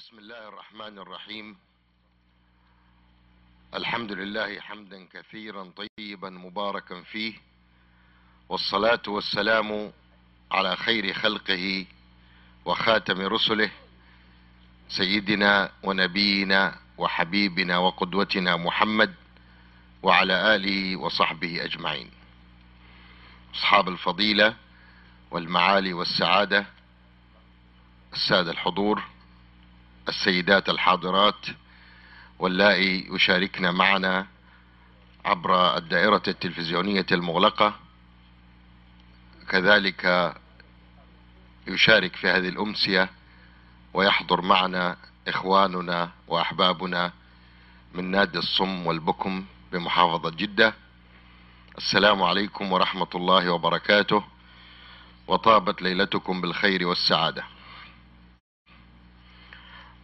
بسم الله الرحمن الرحيم. الحمد لله حمدا كثيرا طيبا مباركا فيه والصلاة والسلام على خير خلقه وخاتم رسله سيدنا ونبينا وحبيبنا وقدوتنا محمد وعلى آله وصحبه أجمعين. أصحاب الفضيلة والمعالي والسعادة السادة الحضور السيدات الحاضرات واللائي يشاركن معنا عبر الدائرة التلفزيونية المغلقة. كذلك يشارك في هذه الأمسية ويحضر معنا إخواننا وأحبابنا من نادي الصم والبكم بمحافظة جدة. السلام عليكم ورحمة الله وبركاته. وطابت ليلتكم بالخير والسعادة.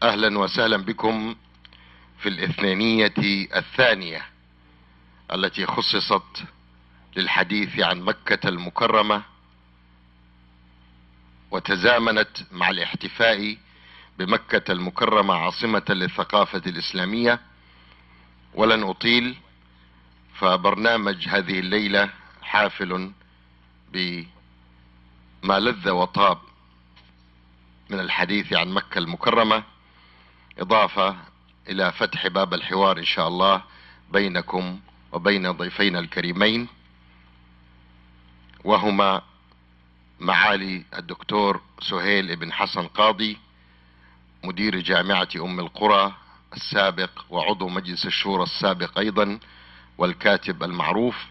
أهلا وسهلا بكم في الاثنينية الثانية التي خصصت للحديث عن مكة المكرمة وتزامنت مع الاحتفاء بمكة المكرمة عاصمة للثقافة الإسلامية. ولن أطيل فبرنامج هذه الليلة حافل بما لذ وطاب من الحديث عن مكة المكرمة. إضافة إلى فتح باب الحوار إن شاء الله بينكم وبين ضيفينا الكريمين وهما معالي الدكتور سهيل بن حسن قاضي مدير جامعة أم القرى السابق وعضو مجلس الشورى السابق أيضا والكاتب المعروف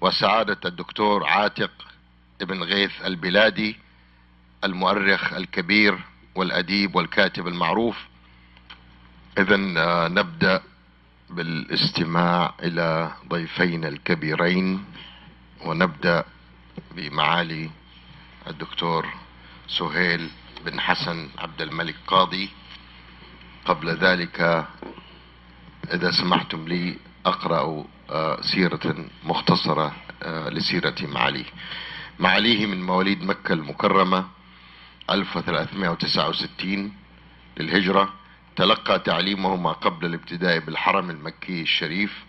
وسعادة الدكتور عاتق ابن غيث البلادي المؤرخ الكبير والأديب والكاتب المعروف اذا نبدأ بالاستماع إلى ضيفين الكبيرين ونبدأ بمعالي الدكتور سهيل بن حسن عبد الملك قاضي. قبل ذلك إذا سمحتم لي أقرأ سيرة مختصرة لسيرة معاليه معاليه من مواليد مكة المكرمة 1369 للهجرة. تلقى تعليمه ما قبل الابتداء بالحرم المكي الشريف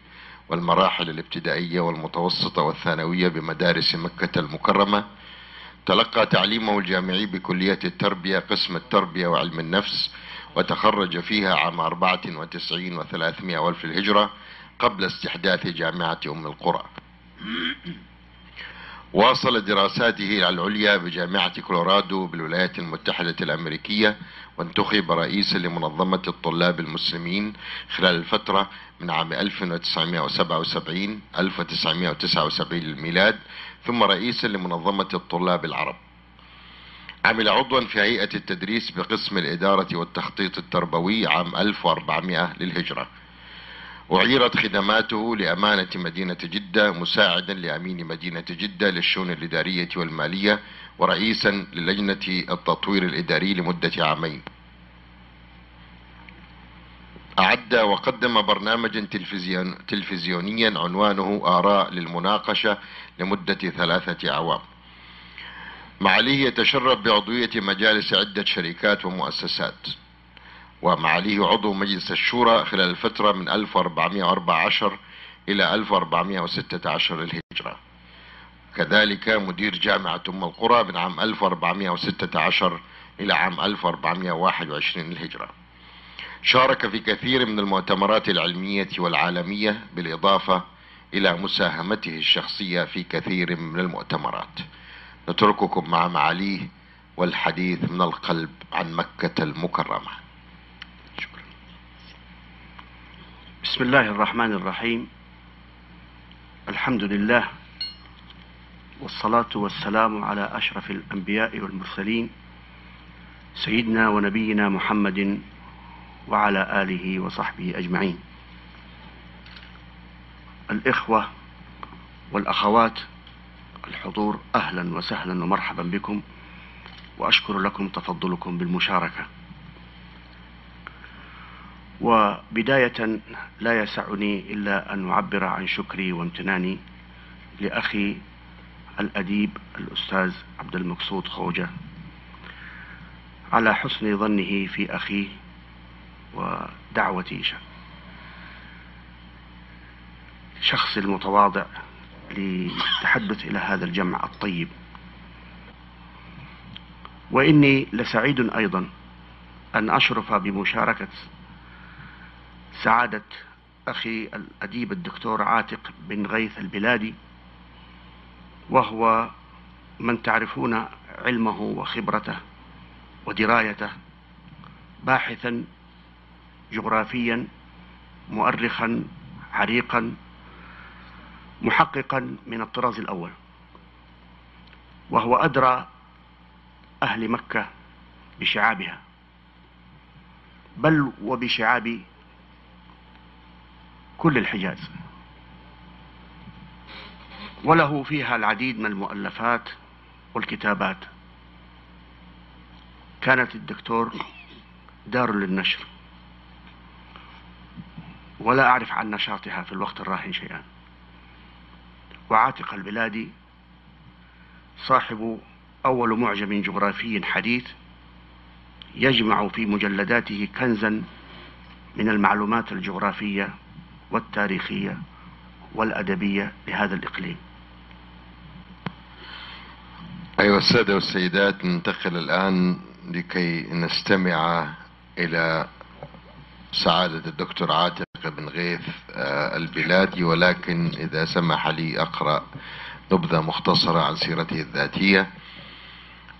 والمراحل الابتدائية والمتوسطة والثانوية بمدارس مكة المكرمة. تلقى تعليمه الجامعي بكلية التربية قسم التربية وعلم النفس وتخرج فيها عام 94 و300 وألف الهجرة قبل استحداث جامعة أم القرى. واصل دراساته العليا بجامعة كولورادو بالولايات المتحدة الأمريكية وانتخب رئيسا لمنظمة الطلاب المسلمين خلال الفترة من عام 1977 1979 للميلاد ثم رئيسا لمنظمة الطلاب العرب. عمل عضوا في هيئة التدريس بقسم الإدارة والتخطيط التربوي عام 1400 للهجرة. أعيرت خدماته لأمانة مدينة جدة مساعدا لأمين مدينة جدة للشؤون الإدارية والمالية ورئيسا للجنة التطوير الإداري لمدة عامين. أعد وقدم برنامجا تلفزيون تلفزيونيا عنوانه آراء للمناقشة لمدة ثلاثة أعوام. معاليه يتشرف بعضوية مجالس عدة شركات ومؤسسات. ومعاليه عضو مجلس الشورى خلال الفترة من 1414 إلى 1416 للهجرة. كذلك مدير جامعة أم القرى من عام 1416 إلى عام 1421 للهجرة. شارك في كثير من المؤتمرات العلمية والعالمية بالإضافة إلى مساهمته الشخصية في كثير من المؤتمرات. نترككم مع معاليه والحديث من القلب عن مكة المكرمة. شكرا. بسم الله الرحمن الرحيم. الحمد لله والصلاة والسلام على أشرف الأنبياء والمرسلين سيدنا ونبينا محمد وعلى آله وصحبه أجمعين. الإخوة والأخوات الحضور أهلا وسهلا ومرحبا بكم وأشكر لكم تفضلكم بالمشاركة. وبداية لا يسعني إلا أن أعبر عن شكري وامتناني لأخي الأديب الأستاذ عبد المقصود خوجة. على حسن ظنه في أخيه ودعوة شخص المتواضع للتحدث إلى هذا الجمع الطيب. وإني لسعيد أيضا أن أشرف بمشاركة سعادة أخي الأديب الدكتور عاتق بن غيث البلادي وهو من تعرفون علمه وخبرته ودرايته باحثا جغرافيا مؤرخا عريقا محققا من الطراز الأول. وهو أدرى أهل مكة بشعابها. بل وبشعاب كل الحجاز. وله فيها العديد من المؤلفات والكتابات. كانت الدكتور دار للنشر. ولا أعرف عن نشاطها في الوقت الراهن شيئا. وعاتق البلادي صاحب أول معجم جغرافي حديث يجمع في مجلداته كنزا من المعلومات الجغرافية والتاريخية والأدبية لهذا الإقليم. أيها السادة والسيدات ننتقل الآن لكي نستمع إلى سعادة الدكتور عاتق بن غيث آه، البلادي. ولكن إذا سمح لي أقرأ نبذة مختصرة عن سيرته الذاتية.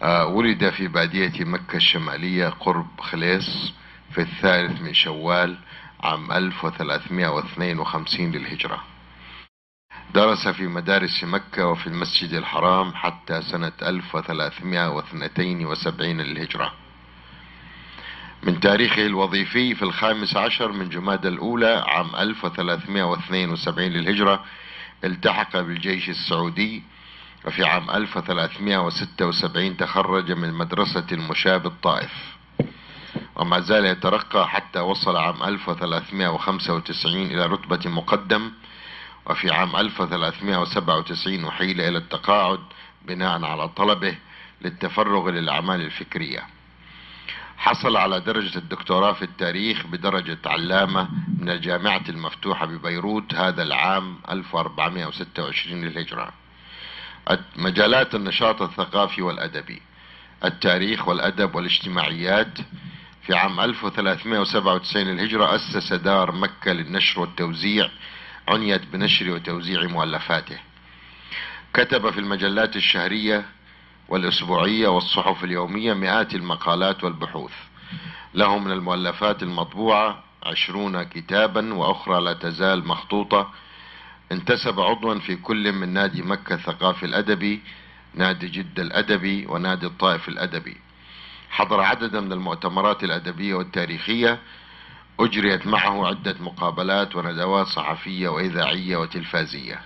آه، ولد في بادية مكة الشمالية قرب خليص في الثالث من شوال عام 1352 للهجرة. درس في مدارس مكة وفي المسجد الحرام حتى سنة 1372 للهجرة. من تاريخه الوظيفي في الخامس عشر من جماد الأولى عام 1372 للهجرة التحق بالجيش السعودي وفي عام 1376 تخرج من مدرسة المشاة بالطائف. وما زال يترقى حتى وصل عام 1395 إلى رتبة مقدم وفي عام 1397 أحيل إلى التقاعد بناء على طلبه للتفرغ للأعمال الفكرية. حصل على درجة الدكتوراه في التاريخ بدرجة علامة من الجامعة المفتوحة ببيروت هذا العام 1426 للهجرة. مجالات النشاط الثقافي والأدبي التاريخ والأدب والاجتماعيات في عام 1397 للهجرة أسس دار مكة للنشر والتوزيع عنيت بنشر وتوزيع مؤلفاته. كتب في المجلات الشهرية والأسبوعية والصحف اليومية مئات المقالات والبحوث. له من المؤلفات المطبوعة عشرون كتابا وأخرى لا تزال مخطوطة. انتسب عضوا في كل من نادي مكة الثقافي الأدبي نادي جدة الأدبي ونادي الطائف الأدبي. حضر عددا من المؤتمرات الأدبية والتاريخية أجريت معه عدة مقابلات وندوات صحفية وإذاعية وتلفازية.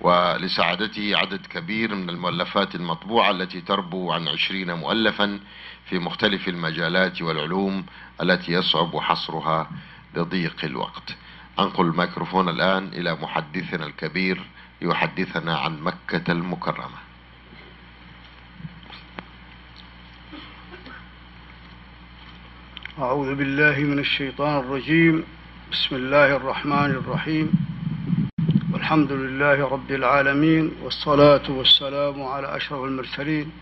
ولسعادته عدد كبير من المؤلفات المطبوعة التي تربو عن عشرين مؤلفا في مختلف المجالات والعلوم التي يصعب حصرها لضيق الوقت. أنقل الميكروفون الآن إلى محدثنا الكبير ليحدثنا عن مكة المكرمة. أعوذ بالله من الشيطان الرجيم. بسم الله الرحمن الرحيم. والحمد لله رب العالمين والصلاة والسلام على أشرف المرسلين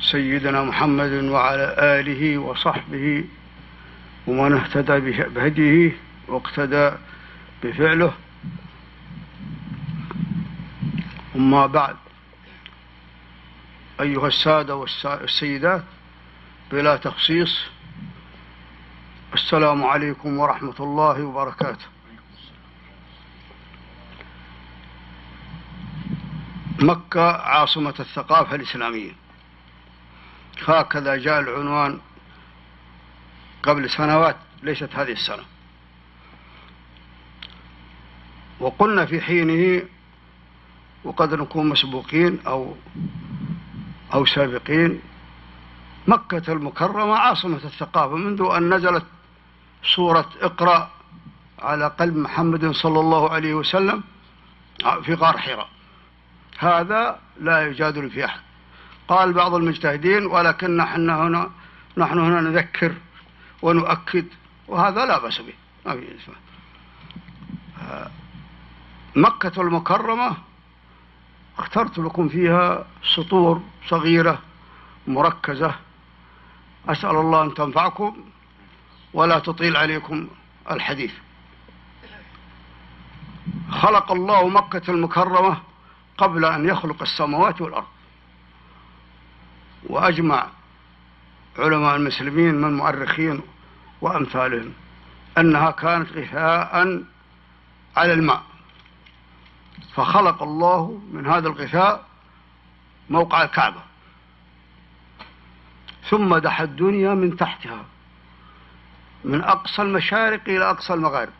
سيدنا محمد وعلى آله وصحبه ومن اهتدى بهديه واقتدى بفعله. أما بعد أيها السادة والسيدات بلا تخصيص السلام عليكم ورحمة الله وبركاته. مكة عاصمة الثقافة الإسلامية. هكذا جاء العنوان قبل سنوات ليست هذه السنة. وقلنا في حينه وقد نكون مسبوقين أو أو سابقين مكة المكرمة عاصمة الثقافة منذ أن نزلت سورة اقرأ على قلب محمد صلى الله عليه وسلم في غار حراء هذا لا يجادل في أحد. قال بعض المجتهدين ولكن نحن هنا نحن هنا نذكر ونؤكد. وهذا لا بأس به. ما في مكة المكرمة اخترت لكم فيها سطور صغيرة مركزة. أسأل الله أن تنفعكم. ولا تطيل عليكم الحديث. خلق الله مكة المكرمة قبل أن يخلق السماوات والأرض. وأجمع علماء المسلمين من مؤرخين وأمثالهم أنها كانت غثاء على الماء. فخلق الله من هذا الغثاء موقع الكعبة. ثم دحى الدنيا من تحتها. من أقصى المشارق إلى أقصى المغارب.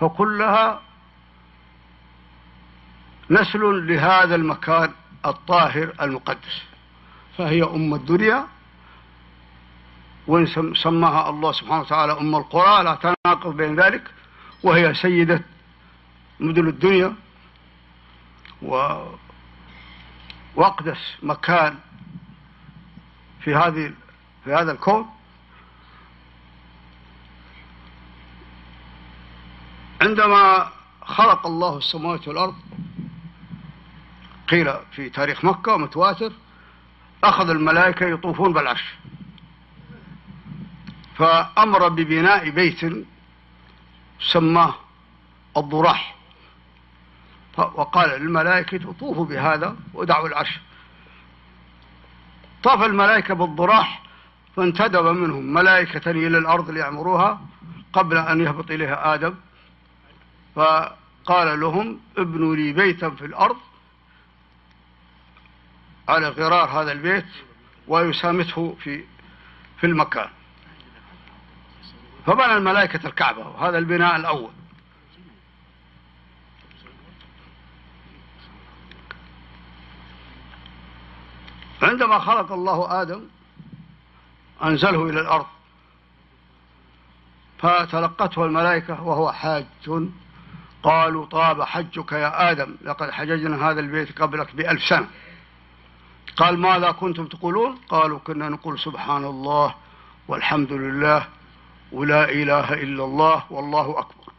فكلها نسل لهذا المكان الطاهر المقدس. فهي أم الدنيا وإن سماها الله سبحانه وتعالى أم القرى لا تناقض بين ذلك. وهي سيدة مدن الدنيا و وأقدس مكان في هذه في هذا الكون. عندما خلق الله السماوات والأرض قيل في تاريخ مكة متواتر أخذ الملائكة يطوفون بالعرش. فأمر ببناء بيت سماه الضراح. وقال للملائكة طوفوا بهذا ودعوا العرش. طاف الملائكة بالضراح فانتدب منهم ملائكة إلى الأرض ليعمروها قبل أن يهبط إليها آدم. فقال لهم ابنوا لي بيتا في الأرض على غرار هذا البيت ويسامته في في المكان. فبنى الملائكة الكعبة وهذا البناء الأول. عندما خلق الله آدم أنزله إلى الأرض فتلقته الملائكة وهو حاج. قالوا طاب حجك يا آدم لقد حججنا هذا البيت قبلك بألف سنة. قال ماذا كنتم تقولون؟ قالوا كنا نقول سبحان الله والحمد لله ولا إله إلا الله والله أكبر.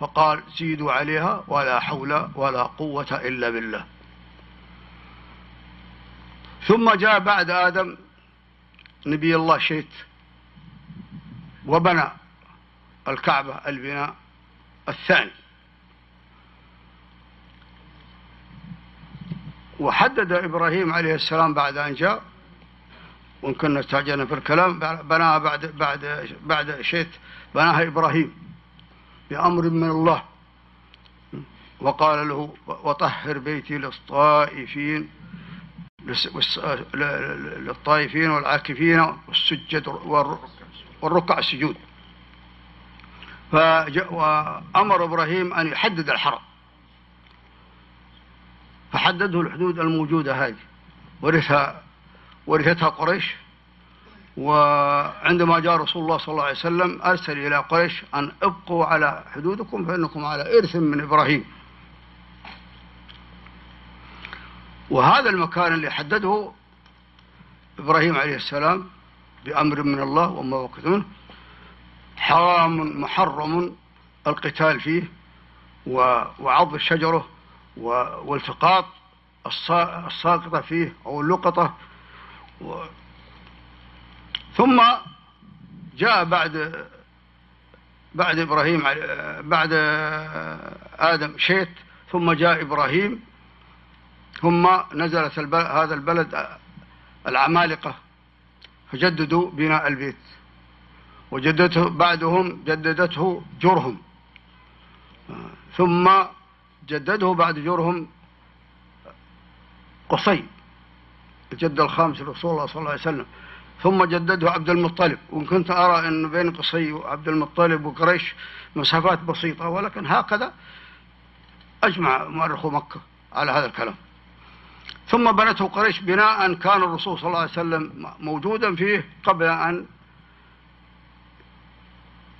فقال زيدوا عليها ولا حول ولا قوة إلا بالله. ثم جاء بعد آدم نبي الله شيت وبنى الكعبة البناء. الثاني. وحدد إبراهيم عليه السلام بعد أن جاء وإن كنا استعجلنا في الكلام بناها بعد بعد بعد شيت بناها إبراهيم بأمر من الله. وقال له وطهر بيتي للطائفين للطائفين والعاكفين والسجد والركع السجود. فأمر إبراهيم أن يحدد الحرم. فحدده الحدود الموجودة هذه. ورثها ورثتها قريش. وعندما جاء رسول الله صلى الله عليه وسلم أرسل إلى قريش أن ابقوا على حدودكم فإنكم على إرث من إبراهيم. وهذا المكان اللي حدده إبراهيم عليه السلام بأمر من الله وما وقت منه. حرام محرم القتال فيه وعض شجره والتقاط الساقطة فيه أو اللقطة و ثم جاء بعد بعد إبراهيم بعد آدم شيت ثم جاء إبراهيم ثم نزلت هذا البلد العمالقة فجددوا بناء البيت. وجدته بعدهم جددته جرهم. ثم جدده بعد جرهم قصي الجد الخامس لرسول الله صلى الله عليه وسلم. ثم جدده عبد المطلب. وإن كنت أرى أن بين قصي وعبد المطلب وقريش مسافات بسيطة ولكن هكذا أجمع مؤرخو مكة على هذا الكلام. ثم بنته قريش بناء كان الرسول صلى الله عليه وسلم موجودا فيه قبل أن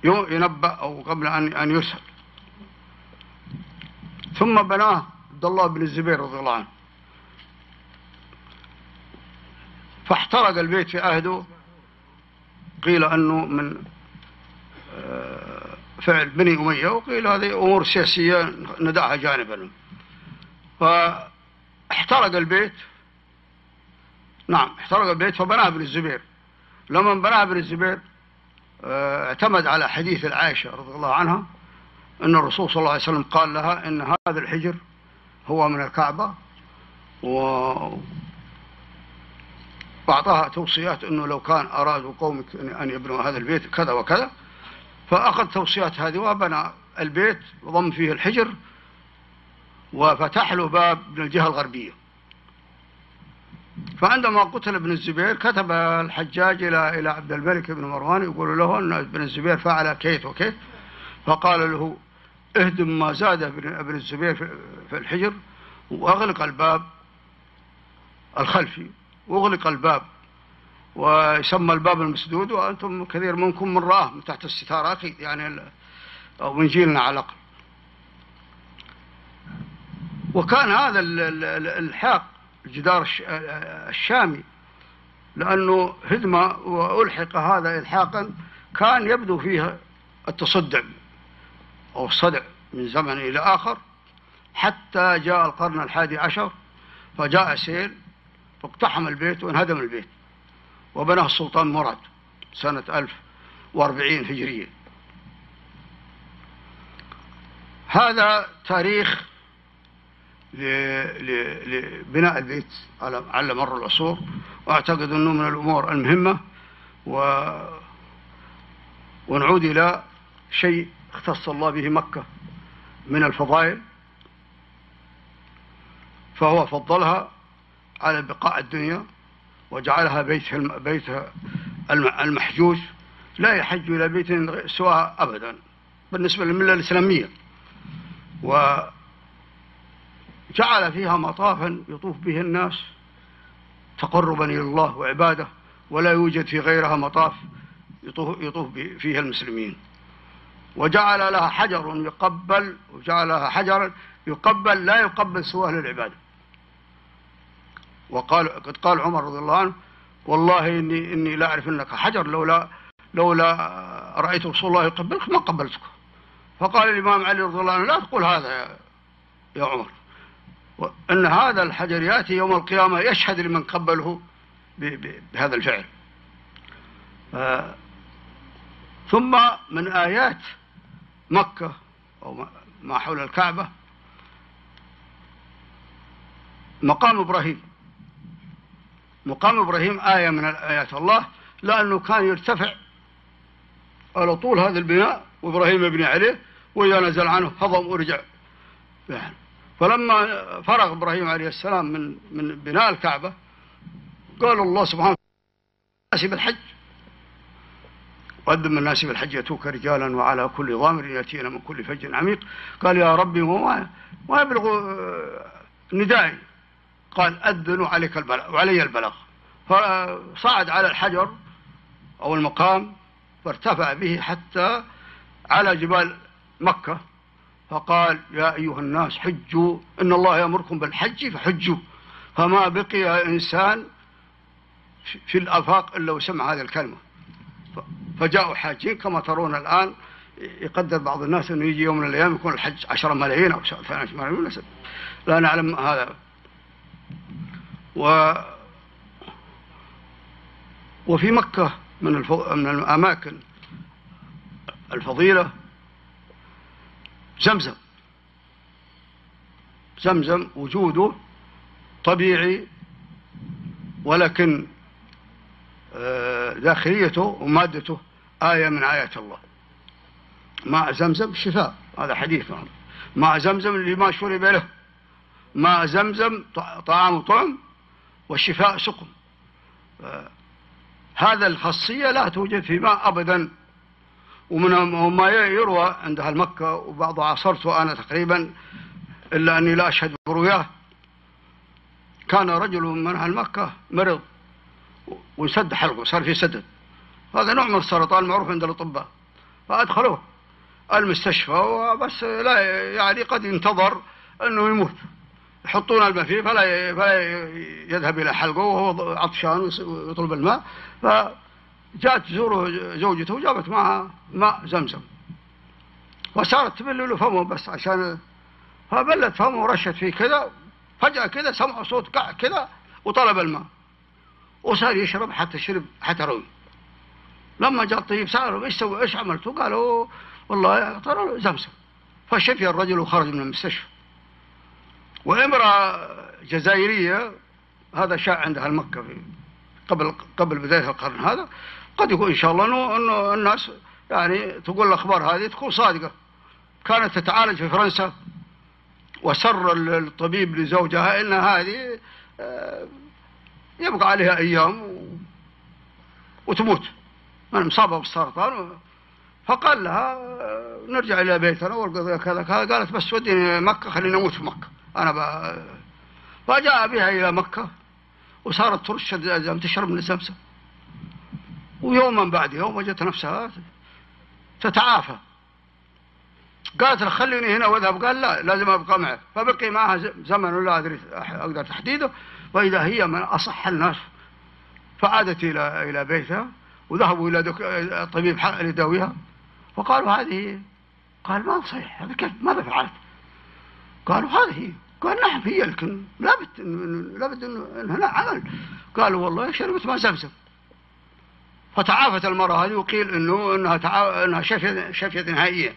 ينبأ أو قبل أن أن يسأل. ثم بناه عبد الله بن الزبير رضي الله عنه. فاحترق البيت في عهده. قيل أنه من فعل بني أمية وقيل هذه أمور سياسية ندعها جانبا. فاحترق البيت. نعم احترق البيت فبناه ابن الزبير. لما بناه ابن الزبير اعتمد على حديث العائشة رضي الله عنها أن الرسول صلى الله عليه وسلم قال لها إن هذا الحجر هو من الكعبة وأعطاها توصيات أنه لو كان أرادوا قومك أن يبنوا هذا البيت كذا وكذا. فأخذ توصيات هذه وبنى البيت وضم فيه الحجر وفتح له باب من الجهة الغربية. فعندما قتل ابن الزبير كتب الحجاج إلى إلى عبد الملك بن مروان يقول له أن ابن الزبير فعل كيت وكيت فقال له اهدم ما زاد ابن الزبير في الحجر وأغلق الباب الخلفي وأغلق الباب ويسمى الباب المسدود وأنتم كثير منكم من راه من تحت الستار أكيد يعني أو من جيلنا على الأقل. وكان هذا الالحاق الجدار الشامي لأنه هدمة وألحق هذا الحاقا كان يبدو فيه التصدع أو الصدع من زمن إلى آخر حتى جاء القرن الحادي عشر فجاء سيل واقتحم البيت وانهدم البيت وبناه السلطان مراد سنة ألف وأربعين هجرية. هذا تاريخ لبناء البيت على مر العصور. وأعتقد أنه من الأمور المهمة و ونعود إلى شيء اختص الله به مكة من الفضائل فهو فضلها على بقاء الدنيا وجعلها بيت بيت المحجوج. لا يحج إلى بيت سواها أبدا بالنسبة للملة الإسلامية. وجعل فيها مطافا يطوف به الناس تقربا إلى الله وعباده ولا يوجد في غيرها مطاف يطوف, يطوف فيها المسلمين. وجعل لها حجر يقبل وجعل لها حجرا يقبل لا يقبل سواه للعبادة. وقال قد قال عمر رضي الله عنه والله إني, إني لا أعرف أنك حجر لولا لولا رأيت رسول الله يقبلك ما قبلتك. فقال الإمام علي رضي الله عنه لا تقول هذا يا, يا عمر. أن هذا الحجر يأتي يوم القيامة يشهد لمن قبله بهذا الفعل. ثم من آيات مكة أو ما حول الكعبة مقام إبراهيم. مقام إبراهيم آية من آيات الله لأنه كان يرتفع على طول هذا البناء وإبراهيم يبني عليه وإذا نزل عنه هضم ورجع. يعني فلما فرغ إبراهيم عليه السلام من من بناء الكعبة قال الله سبحانه الناس بالحج قدم الناس بالحج يأتوك رجالا وعلى كل ضامر يأتينا من كل فج عميق. قال يا ربي ما ما يبلغ ندائي. قال أذنوا عليك البلاغ وعلي البلاغ. فصعد على الحجر أو المقام فارتفع به حتى على جبال مكة. فقال يا أيها الناس حجوا إن الله يأمركم بالحج فحجوا. فما بقي إنسان في الآفاق إلا وسمع هذه الكلمة. فجاءوا حاجين كما ترون الآن يقدر بعض الناس أنه يجي يوم من الأيام يكون الحج عشرة ملايين أو 12 ملايين لا نعلم هذا. و وفي مكة من من الأماكن الفضيلة زمزم. زمزم وجوده طبيعي ولكن آه، داخليته ومادته آية من آيات الله. ماء زمزم شفاء هذا حديث ماء زمزم لما شرب له. ماء زمزم طعام طعم والشفاء سقم. هذا الخاصية لا توجد في ماء أبدا ومن ما يروى عند أهل مكة وبعض عاصرته أنا تقريبا إلا أني لا أشهد برؤياه كان رجل من أهل مكة مرض وانسد حلقه صار في سدد. هذا نوع من السرطان معروف عند الأطباء. فأدخلوه. المستشفى وبس لا يعني قد ينتظر أنه يموت. يحطون الماء فيه فلا فلا يذهب إلى حلقه وهو عطشان ويطلب الماء. فجاءت تزوره زوجته وجابت معها ماء زمزم. وصارت تبل له فمه بس عشان فبلت فمه ورشت فيه كذا. فجأة كذا سمع صوت كع كذا وطلب الماء. وصار يشرب حتى شرب حتى روي لما جاء الطبيب سأله إيش سوي إيش عملتوا قالوا والله ترى زمزم. فشفي الرجل وخرج من المستشفى. وامرأة جزائرية هذا شاع عندها المكة في قبل قبل بداية القرن هذا. قد يكون إن شاء الله إنه الناس يعني تقول الأخبار هذه تكون صادقة. كانت تتعالج في فرنسا وسر الطبيب لزوجها إن هذه آه، يبقى عليها أيام وتموت. من مصابة بالسرطان فقال لها آه، نرجع إلى بيتنا والقضية كذا كذا. قالت بس وديني مكة خليني أموت في مكة. أنا فجاء بها إلى مكة وصارت ترش الزمزم تشرب من الزمزم ويوما بعد يوم وجدت نفسها تتعافى. قالت له خليني هنا واذهب. قال لا لازم أبقى معك. فبقي معها زمن لا أدري أقدر تحديده. وإذا هي من أصح الناس فعادت إلى إلى بيتها وذهبوا إلى. طبيب حق ليداويها فقالوا هذه قال ما صحيح هذا كيف ماذا فعلت؟ قالوا هذه قال نعم هي لكن لابد لابد انه هنا عمل. قالوا والله شربت ماء زمزم فتعافت المرأة. هذه وقيل إنه إنها تعا... إنها شفيت شفيت نهائيا.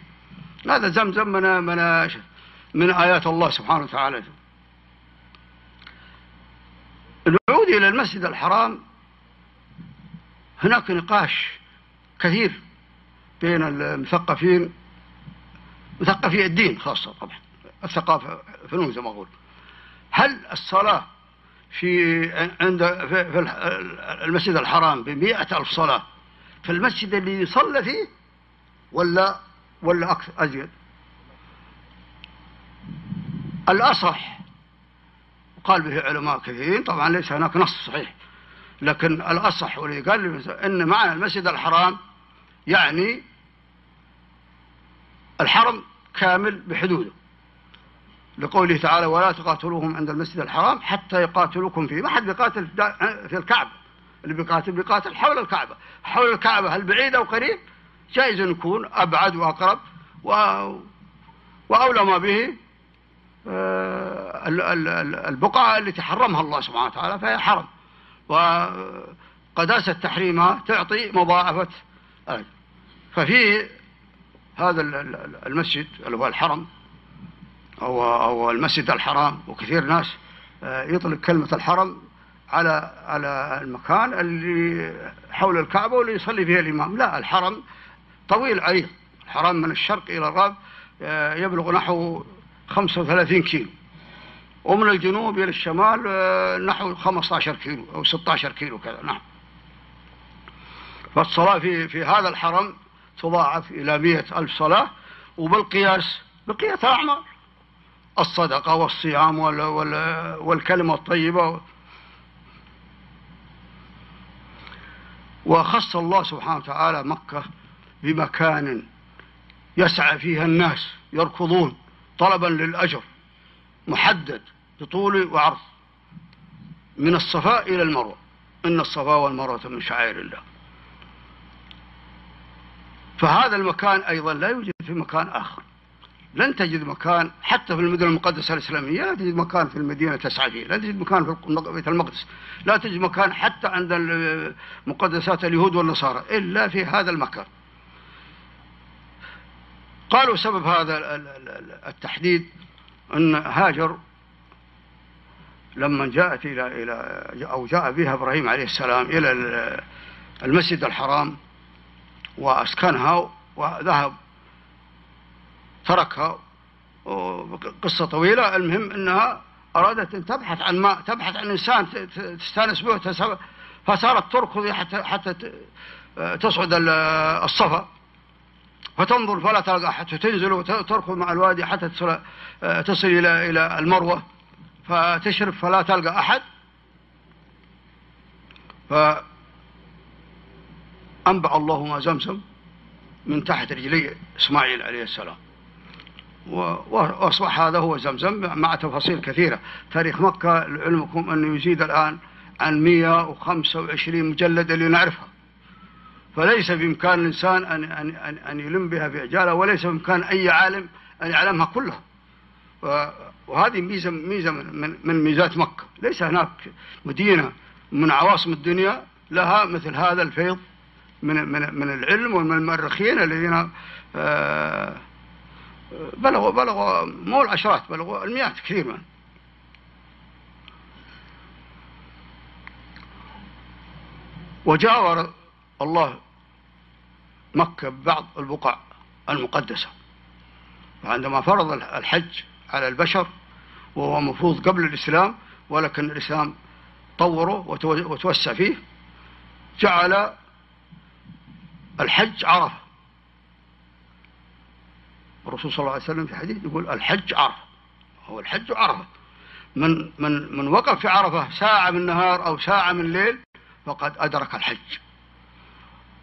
هذا زمزم من من من آيات الله سبحانه وتعالى. العود إلى المسجد الحرام. هناك نقاش كثير بين المثقفين مثقفي الدين خاصة طبعا الثقافة فنون زي ما أقول. هل الصلاة في عند في المسجد الحرام بمئة ألف صلاة. في المسجد اللي يصلى فيه ولا ولا أكثر؟ أزيد. الأصح. قال به علماء كثيرين طبعا ليس هناك نص صحيح. لكن الأصح واللي قال أن معنى المسجد الحرام يعني الحرم كامل بحدوده. لقوله تعالى ولا تقاتلوهم عند المسجد الحرام حتى يقاتلوكم فيه. ما حد بيقاتل في الكعبة. اللي بيقاتل بيقاتل حول الكعبة. حول الكعبة هل بعيد أو قريب؟ جائز أن يكون أبعد وأقرب و... وأولى ما به آه، ال- ال- ال- البقعة التي حرمها الله سبحانه وتعالى فهي حرم. وقداسة تحريمها تعطي مضاعفة ففي هذا ال- ال- المسجد اللي هو الحرم أو أو المسجد الحرام وكثير ناس آه، يطلق كلمة الحرم على على المكان اللي حول الكعبة واللي يصلي فيه الإمام. لا الحرم طويل عريض. الحرم من الشرق إلى الغرب آه، يبلغ نحو 35 كيلو. ومن الجنوب إلى الشمال آه، نحو 15 كيلو أو 16 كيلو كذا. نعم. فالصلاة في في هذا الحرم تضاعف إلى مئة ألف صلاة وبالقياس بقية الأعمال الصدقة والصيام وال وال والكلمة الطيبة. وخص الله سبحانه وتعالى مكة بمكان يسعى فيها الناس يركضون طلبا للأجر محدد بطول وعرض. من الصفاء إلى المروة. إن الصفا والمروة من شعائر الله. فهذا المكان أيضا لا يوجد في مكان آخر. لن تجد مكان حتى في المدينة المقدسة الإسلامية لا تجد مكان في المدينة فيه لا تجد مكان في بيت المقدس لا تجد مكان حتى عند مقدسات اليهود والنصارى إلا في هذا المكان. قالوا سبب هذا ال- ال- ال- التحديد أن هاجر لما جاءت إلى إلى أو جاء بها إبراهيم عليه السلام إلى ال- المسجد الحرام وأسكنها وذهب تركها. قصة طويلة المهم أنها أرادت أن تبحث عن ماء تبحث عن إنسان تستأنس به فصارت تركض حتى حتى تصعد ال- الصفا. فتنظر فلا تلقى حتى تنزل وتركض مع الوادي حتى تصل تصل إلى إلى المروة. فتشرف فلا تلقى أحد. فأنبع الله ما زمزم من تحت رجلي إسماعيل عليه السلام. وأصبح هذا هو زمزم مع تفاصيل كثيرة. تاريخ مكة لعلمكم أنه يزيد الآن عن 125 مجلد اللي نعرفها فليس بإمكان الإنسان أن أن أن, أن يلم بها في عجالة وليس بإمكان أي عالم أن يعلمها كلها. وهذه ميزة ميزة من, من, من ميزات مكة. ليس هناك مدينة من عواصم الدنيا لها مثل هذا الفيض من من من العلم ومن المؤرخين الذين آه، بلغوا بلغوا مو العشرات بلغوا المئات كثير من وجاور الله مكة ببعض البقع المقدسة. وعندما فرض الحج على البشر وهو مفروض قبل الإسلام ولكن الإسلام طوره وتو- وتوسع فيه جعل الحج عرفة. الرسول صلى الله عليه وسلم في حديث يقول الحج عرفة. هو الحج عرفة. من من من وقف في عرفة ساعة من نهار أو ساعة من ليل فقد أدرك الحج.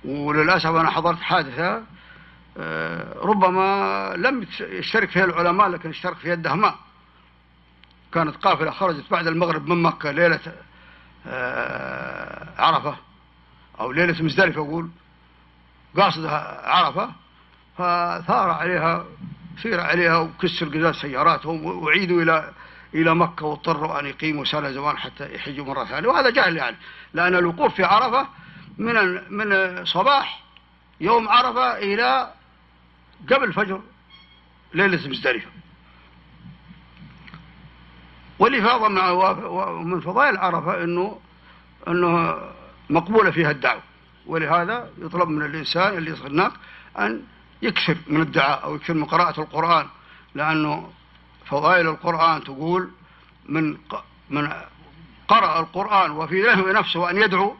وللأسف أنا حضرت حادثة آه، ربما لم يشترك فيها العلماء لكن اشترك فيها الدهماء كانت قافلة خرجت بعد المغرب من مكة ليلة آه، عرفة أو ليلة مزدلفة أقول قاصدها عرفة. فثار عليها سير عليها وكسر قزاز سياراتهم وأعيدوا إلى إلى مكة واضطروا أن يقيموا سنة زمان حتى يحجوا مرة ثانية. وهذا جهل يعني لأن الوقوف في عرفة من من صباح يوم عرفة إلى قبل الفجر ليلة مزدلفة. والإفاضة ومن فضائل عرفة أنه أنه مقبولة فيها الدعوة. ولهذا يطلب من الإنسان اللي يصل هناك أن يكثر من الدعاء أو يكثر من قراءة القرآن لأنه فضائل القرآن تقول من من قرأ القرآن وفي له نفسه أن يدعو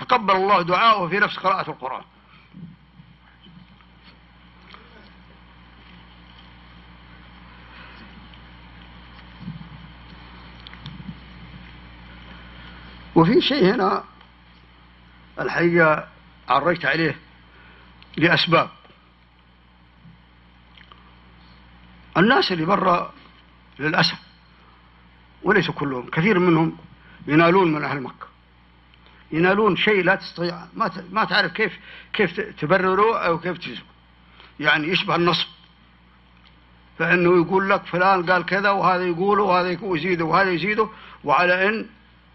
تقبل الله دعاءه في نفس قراءة القرآن. وفي شيء هنا الحقيقة عرجت عليه لأسباب. الناس اللي برا للأسف وليس كلهم كثير منهم ينالون من أهل مكة. ينالون شيء لا تستطيع ما ما تعرف كيف كيف تبرره أو كيف تجزمه يعني يشبه النصب. فإنه يقول لك فلان قال كذا وهذا يقوله وهذا يزيده وهذا يزيده وعلى إن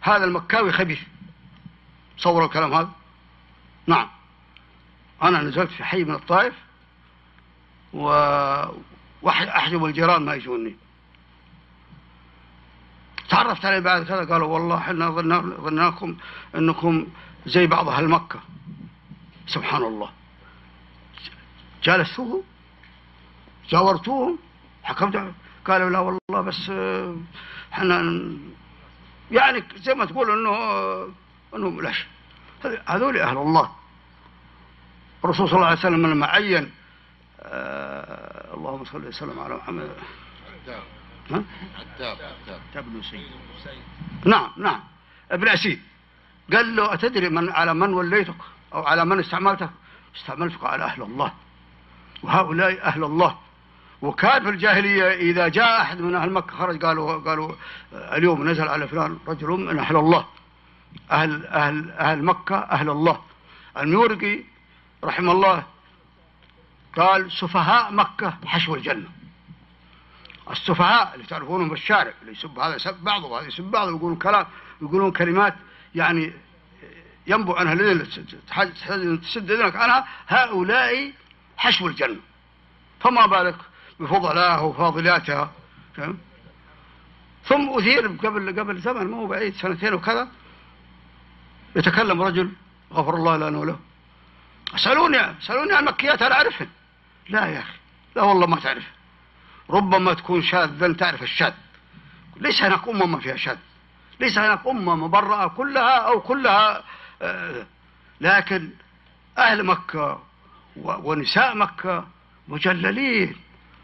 هذا المكاوي خبيث. صور الكلام هذا؟ نعم. أنا نزلت في حي من الطائف و وأح- أحجب الجيران ما يجوني. تعرفت عليه بعد كذا قالوا والله إحنا ظنا ظناكم إنكم زي بعض أهل مكة. سبحان الله. جالستوهم جاورتوهم حكمت. قالوا لا والله بس آه، إحنا يعني زي ما تقول انه انه ليش هذول أهل الله. الرسول صلى الله عليه وسلم لما عين آه اللهم صل وسلم على محمد؟ عتاب. عتاب تبنو سيد. نعم نعم. ابن أسيد. قال له أتدري من على من وليتك أو على من استعملتك؟ استعملتك على أهل الله. وهؤلاء أهل الله. وكان في الجاهلية إذا جاء أحد من أهل مكة خرج قالوا قالوا آه، اليوم نزل على فلان رجل من أهل الله. أهل أهل أهل مكة أهل الله. المورقي رحمه الله قال سفهاء مكة حشو الجنة. السفهاء اللي تعرفونهم في الشارع اللي يسب هذا يسب بعضه وهذا يسب بعضه ويقولون كلام يقولون كلمات يعني ينبع عنها الذين تسد إذنك عنها هؤلاء حشو الجنة. فما بالك بفضلائها وفاضلاتها؟ ثم أثير قبل قبل زمن مو بعيد سنتين وكذا يتكلم رجل غفر الله لنا وله. اسالوني اسالوني عن مكيات أنا أعرفهن. لا يا أخي لا والله ما تعرفهن ربما تكون شاذا تعرف الشاذ. ليس هناك أمة ما فيها شاذ. ليس هناك أمة مبرأة كلها أو كلها آه، لكن أهل مكة ونساء مكة مجللين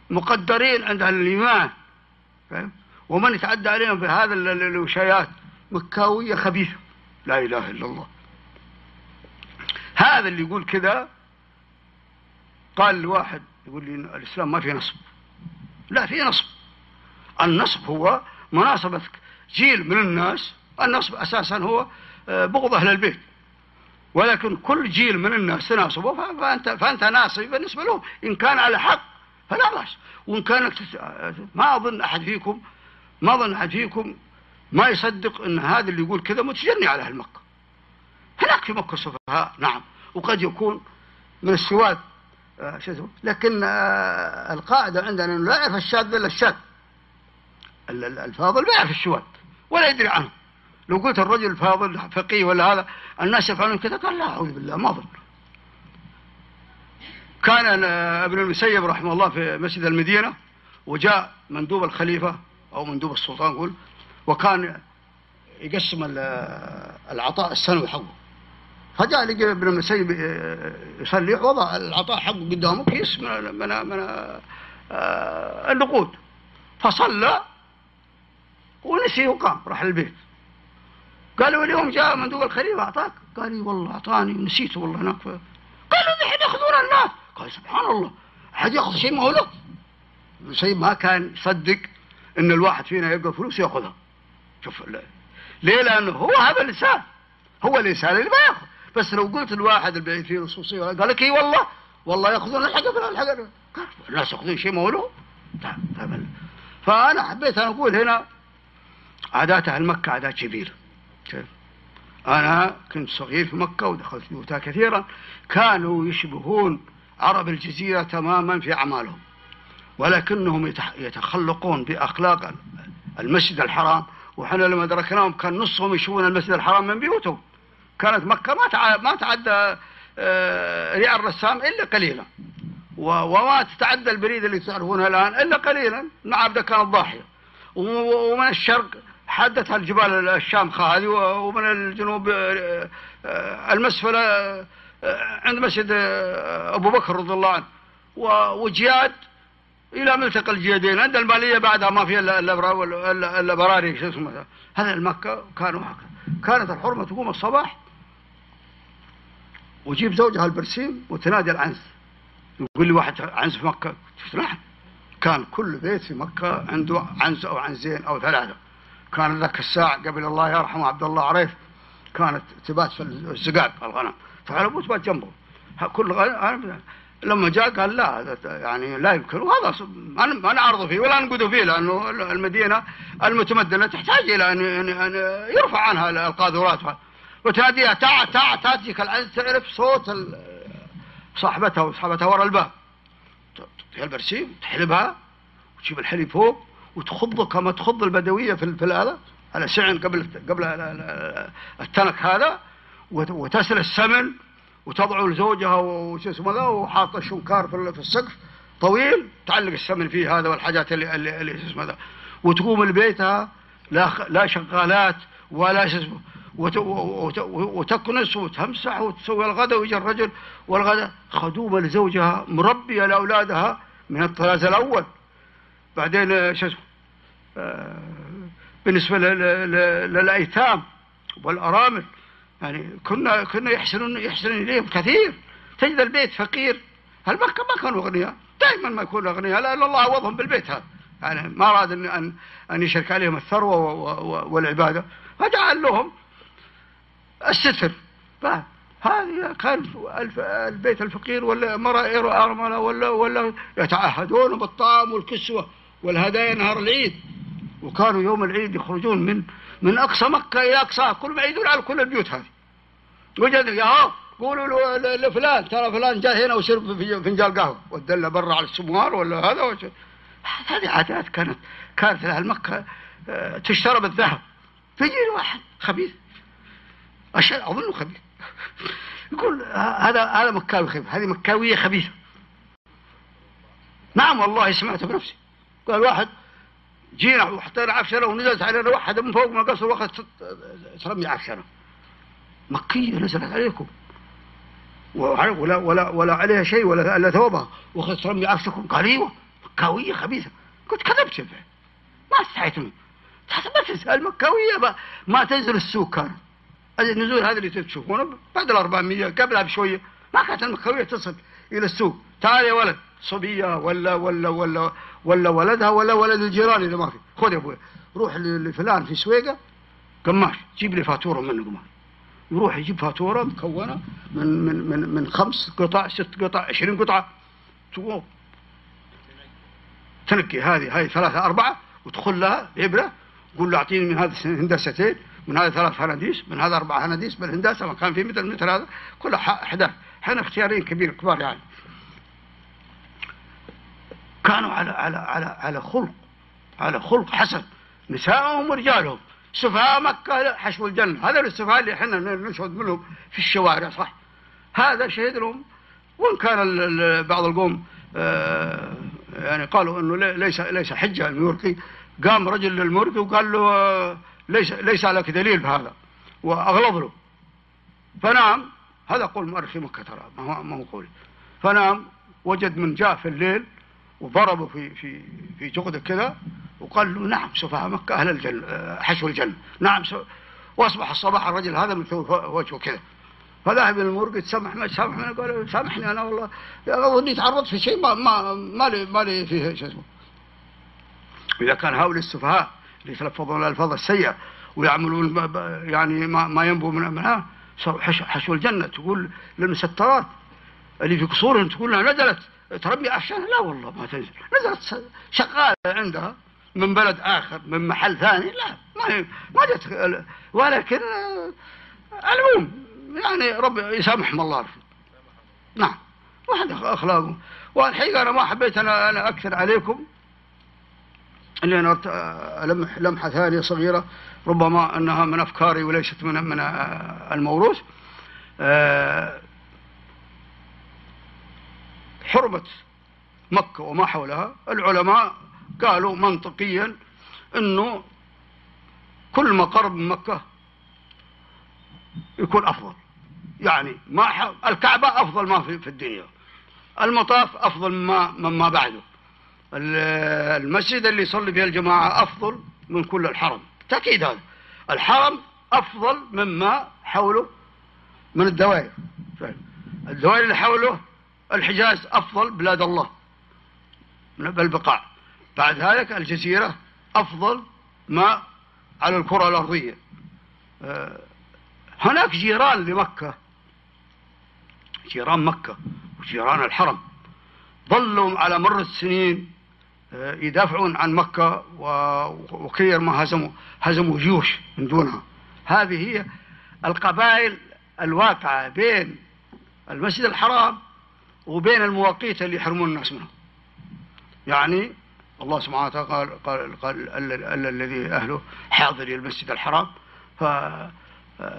مقدرين عند أهل الإيمان. فاهم؟ ومن يتعدى عليهم بهذا ال- ال- الوشايات مكاوية خبيثة. لا إله إلا الله. هذا اللي يقول كذا قال الواحد يقول لي الإسلام ما فيه نصب. لا في نصب. النصب هو مناسبة جيل من الناس النصب أساسا هو آه، بغض أهل البيت. ولكن كل جيل من الناس تناسبه ف- فأنت, فأنت ناصب بالنسبة له إن كان على حق فلا بأس. وإن كان ما أظن أحد فيكم ما أظن أحد فيكم ما يصدق أن هذا اللي يقول كذا متجني على أهل مكة. هناك في مكة سفهاء نعم وقد يكون من السواد آه، شو اسمه لكن آه، القاعدة عندنا أنه لا يعرف الشاذ إلا الشاذ. ال- ال- الفاضل ما يعرف الشواذ ولا يدري عنه. لو قلت الرجل الفاضل فقيه ولا هذا الناس يفعلون كذا قال لا أعوذ بالله ما أظن كان آه، ابن المسيب رحمه الله في مسجد المدينة وجاء مندوب الخليفة أو مندوب السلطان قول وكان يقسم ال- العطاء السنوي حقه. فجاء ابن المسيب يصلي وضع العطاء حقه قدامه كيس من من من آه، النقود. فصلى ونسي وقام راح البيت. قالوا اليوم جاء مندوب الخليفة أعطاك قال لي والله أعطاني ونسيته والله هناك. قالوا ذحين يأخذون الناس. قال سبحان الله حد يأخذ شيء ما هو له؟ شيء ما كان يصدق إن الواحد فينا يلقى فلوس يأخذها. شوف. ليه؟ لأنه هو هذا الانسان هو الانسان اللي ما يأخذ. بس لو قلت الواحد البعيد فيه خصوصيه قال لك إي والله والله يأخذون الحاجة فلان الحاجة قال الناس يأخذون شيء ما هو له. فأنا حبيت أن أقول هنا عادات أهل مكة عادات جميله كيف؟ أنا كنت صغير في مكة ودخلت بيوتها كثيرا. كانوا يشبهون عرب الجزيرة تماما في أعمالهم ولكنهم يتخلقون بأخلاق المسجد الحرام. وحنا لما أدركناهم كان نصهم يشوفون المسجد الحرام من بيوتهم. كانت مكة ما ما تعدى آه، ريال الرسام إلا قليلا. وما تتعدى البريد اللي تعرفونها الآن إلا قليلا. العبدة كانت ضاحية. و- ومن الشرق حدتها الجبال الشامخة هذه ومن الجنوب آه، آه، المسفلة عند مسجد أبو بكر رضي الله عنه. وجياد إلى ملتقى الجيادين. عند المالية بعدها ما فيها إلا- إلا برا- إلا إلا براري شو اسمه ذا. هذا المكة كانوا هكذا. كانت الحرمة تقوم الصباح وجيب زوجها البرسيم وتنادي العنز. يقول لي واحد عنز في مكة نعم كان كل بيت في مكة عنده عنز أو عنزين أو ثلاثة. كان ذاك الساعة قبل الله يرحمه عبد الله عريف كانت تبات في الزقاق الغنم. فغلبوا تبات جنبه. كل غنم لما جاء قال لا يعني لا يمكن. وهذا ما نعرضه فيه ولا نقود فيه لأنه المدينة المتمدنة تحتاج ان أن يرفع عنها القاذورات. وتناديها تعا تعا تاتيك العنز تعرف صوت صاحبتها وصاحبتها ورا الباب. فيها البرسيم تحلبها وتجيب الحليب فوق وتخضه كما تخض البدوية في في هذا على سعن قبل قبل ال- ال- التنك هذا. وت- وتسل السمن وتضع لزوجها وشو اسمه ذا وحاطه الشنكار في ال- في السقف. طويل. تعلق السمن فيه هذا والحاجات اللي اللي, اسمه ذا. وتقوم لبيتها لا لا شغالات ولا شو اسمه وتكنس وتمسح وتسوي الغداء ويجي الرجل والغداء خدومة لزوجها مربية لأولادها من الطراز الأول. بعدين شو اسمه آه، بالنسبة ل- ل- ل- للأيتام والأرامل. يعني كنا كنا يحسنون يحسنون إليهم كثير. تجد البيت فقير. هل مكه ما كانوا أغنياء؟ دائما ما يكونوا أغنياء. لأن الله عوضهم بالبيت هذا. يعني ما أراد ان ان, أن يشرك عليهم الثروة و- و- والعبادة. فجعل لهم الستر. هذه كان البيت الفقير ولا مرأة أرملة ولا ولا يتعهدون بالطعام والكسوة والهدايا نهار العيد. وكانوا يوم العيد يخرجون من من أقصى مكة إلى أقصاها كلهم يعيدون على كل البيوت هذه. وجد يا قولوا لفلان ترى فلان جاء هنا وشرب فنجان قهوة ودله برا على السموار ولا هذا وش- هذه عادات كانت كانت أهل مكة آه، تشترى بالذهب. فيجي واحد خبيث. أش- أظنه خبيث. يقول هذا هذا مكاوي خبيث. هذه مكاوية خبيثة. نعم والله سمعت بنفسي. قال واحد جينا وحطينا عفشنا ونزلت علينا واحدة من فوق من القصر واخذت ترمي عفشنا مكية نزلت عليكم. ولا ولا ولا عليها شيء ولا الا ثوبها. واخذت ترمي عفشكم. قال أيوه مكاوية خبيثة. قلت كذبت. ما استحيت منه. ما, ما تنزل السوق كانت النزول هذا اللي تشوفونه بعد ال 400 قبلها بشوية. ما كانت المكاويه تصل إلى السوق. تعال يا ولد. صبية ولا ولا ولا ولا ولدها ولا ولد الجيران إذا ما في. خذ يا أبوي روح لفلان في سويقة. قماش. جيب لي فاتورة منه قماش. يروح يجيب فاتورة مكونة من من من من خمس قطع ست قطع عشرين قطعة. تقوم. تنقي هذه هذه ثلاثة أربعة وتدخل لها إبرة. قول له أعطيني من هذه هندستين من هذا ثلاث هناديس من هذا أربع هناديس بالهندسة ما كان في مثل مثل هذا ح- أحداث حين اختيارين كبير كبار يعني. كانوا على على على على خلق على خلق حسن. نسائهم ورجالهم. سفهاء مكة حشو الجنة. هذا السفهاء اللي إحنا نشهد منهم في الشوارع صح؟ هذا شهد لهم. وإن كان بعض القوم آه، يعني قالوا لي- ليس ليس حجة. الموركي قام رجل للموركي وقال له آه، ليس ليس لك دليل بهذا. واغلظ له فنام هذا قول مؤرخ مكة ترى ما هو ما هو قولي فنام وجد من جاء في الليل وضربه في في في جغده كذا وقال له نعم سفهاء مكة أهل الجنة آه، حشو الجنة. نعم وأصبح الصباح الرجل هذا من وجهه كذا. فذهب المرقد سامح ما سامحني قال سامحني أنا والله اظني تعرضت في شيء ما ما ما لي ما لي فيه شو اسمه. إذا كان هؤلاء السفهاء يتلفظون الالفاظ السيئه ويعملون يعني ما ما ينبو من منها حشو, الجنة تقول للمسترات. اللي في قصورهم تقول لها نزلت. تربي عشان لا والله ما تنزل. نزلت شغالة عندها. من بلد آخر من محل ثاني؟ لا. ما هي- ما جت ولكن آه، المهم يعني رب يسامحهم الله عارف نعم. وهذا اخلاقه والحقيقة أنا ما حبيت أنا أكثر عليكم. أني أنا أرت- المح لمحة ثانية صغيرة ربما أنها من أفكاري وليست من من الموروث. آه، حرمه مكة وما حولها. العلماء قالوا منطقيا إنه كل ما قرب من مكة يكون أفضل. يعني ما ح... الكعبة أفضل ما في, في الدنيا. المطاف أفضل مما مما بعده. المسجد اللي يصلي فيه الجماعة أفضل من كل الحرم. تأكيد هذا. الحرم أفضل مما حوله من الدوائر. الدوائر اللي حوله الحجاز أفضل بلاد الله. من بالبقاع بعد ذلك الجزيرة أفضل ما على الكرة الأرضية. آه، هناك جيران لمكة. جيران مكة وجيران الحرم. ظلوا على مر السنين يدافعون عن مكة وكثير ما هزموا هزموا جيوش من دونها. هذه هي القبائل الواقعة بين المسجد الحرام وبين المواقيت اللي يحرمون الناس منها. يعني الله سبحانه وتعالى قال قال قال ال- ال- الذي أهله حاضر المسجد الحرام. ف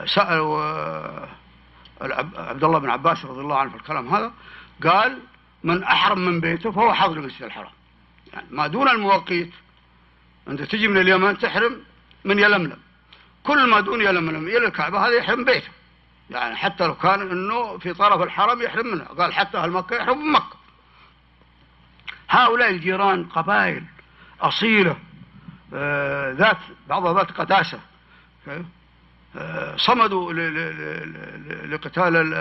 سألوا آه، العب- عبد الله بن عباس رضي الله عنه في الكلام هذا قال من أحرم من بيته فهو حاضر المسجد الحرام. يعني ما دون المواقيت أنت تجي من اليمن تحرم من يلملم. كل ما دون يلملم إلى الكعبة هذا يحرم بيته. يعني حتى لو كان أنه في طرف الحرم يحرم منه. قال حتى أهل مكة يحرم مكة. هؤلاء الجيران قبائل أصيلة آه، ذات بعضها ذات قداسة؟ آه، صمدوا لقتال ال-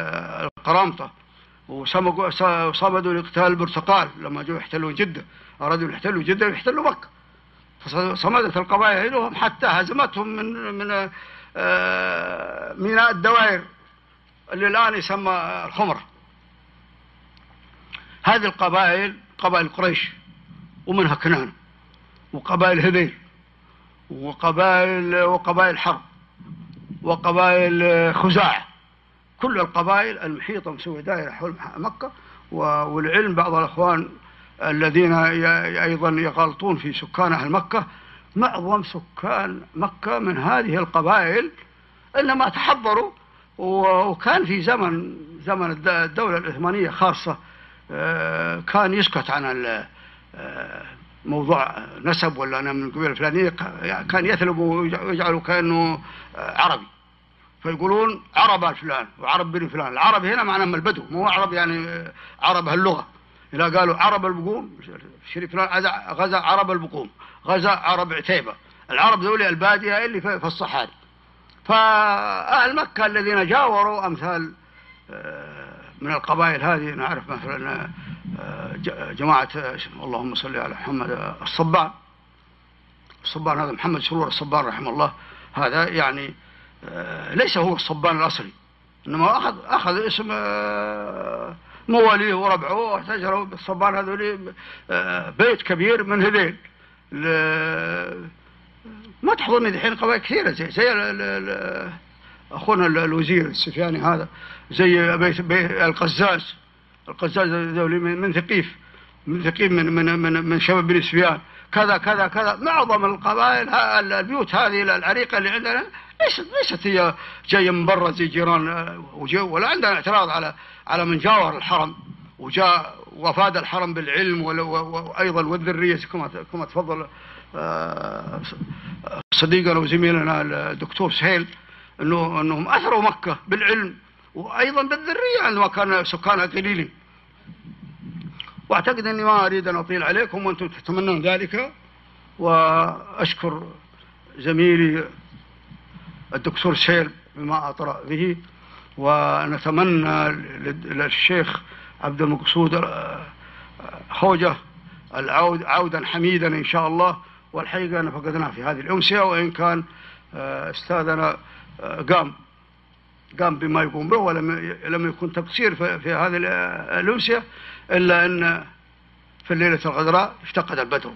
القرامطة وصمدوا صمدوا لقتال البرتقال لما جو يحتلوا جدة. أرادوا يحتلوا جدة ويحتلوا مكة. فصمدت القبائل حتى هزمتهم من من آه، ميناء الدوائر اللي الآن يسمى الخمر. هذه القبائل قبائل قريش ومنها كنان وقبائل هذيل وقبائل وقبائل حرب وقبائل خزاعة كل القبائل المحيطة مسوية دائرة حول مكة والعلم بعض الأخوان الذين أيضا يغلطون في سكان أهل مكة. معظم سكان مكة من هذه القبائل إنما تحضروا وكان في زمن زمن الد- الدولة العثمانية خاصة آه، كان يسكت عن آه، موضوع نسب ولا أنا من القبيلة الفلانية ك- كان يثلب ويجعله كأنه عربي. فيقولون عرب فلان وعرب بن فلان. العرب هنا معناه البدو مو عرب يعني آه، عرب هاللغة. إذا قالوا عرب البقوم. شريف غزا- عرب البقوم. غزا عرب عتيبة. العرب ذولي البادية اللي في الصحاري. فأهل مكة الذين جاوروا أمثال آه، من القبائل هذه. نعرف مثلا آه، جماعة اللهم صل على محمد آه، الصبان. الصبان هذا محمد سرور الصبان رحمه الله. هذا يعني ليس هو الصبان الأصلي. إنما أخذ أخذ اسم مواليه وربعه واحتجروا بالصبان هذول آه، بيت كبير من هذيل. ما تحضرني دحين قبائل كثيرة زي زي أخونا ال- الوزير السفياني هذا زي بيت القزاز. القزاز ذولي من ثقيف من ثقيف من من من, من شباب بن سفيان. كذا كذا كذا. معظم القبائل البيوت هذه العريقة اللي عندنا ليست ليست هي جاية من برا زي جيران آه، ولا عندنا اعتراض على على من جاور الحرم وجاء وفاد الحرم بالعلم ول- و- و- وأيضا والذرية كما كما تفضل آه، صديقنا وزميلنا الدكتور سهيل انه إنهم أثروا مكة بالعلم وأيضا بالذرية عندما كان سكانها قليلين. وأعتقد إني ما أريد أن أطيل عليكم وأنتم تتمنون ذلك وأشكر زميلي الدكتور سهيل بما أطرأ به ونتمنى لل- للشيخ عبد المقصود آه، خوجه العود عودا حميدا إن شاء الله. والحقيقة أن فقدناه في هذه الأمسية وإن كان آه، أستاذنا آه، قام قام بما يقوم به ولم لم يكن تقصير في, هذه ال- الأمسية إلا أن في الليلة الغدراء افتقد البدر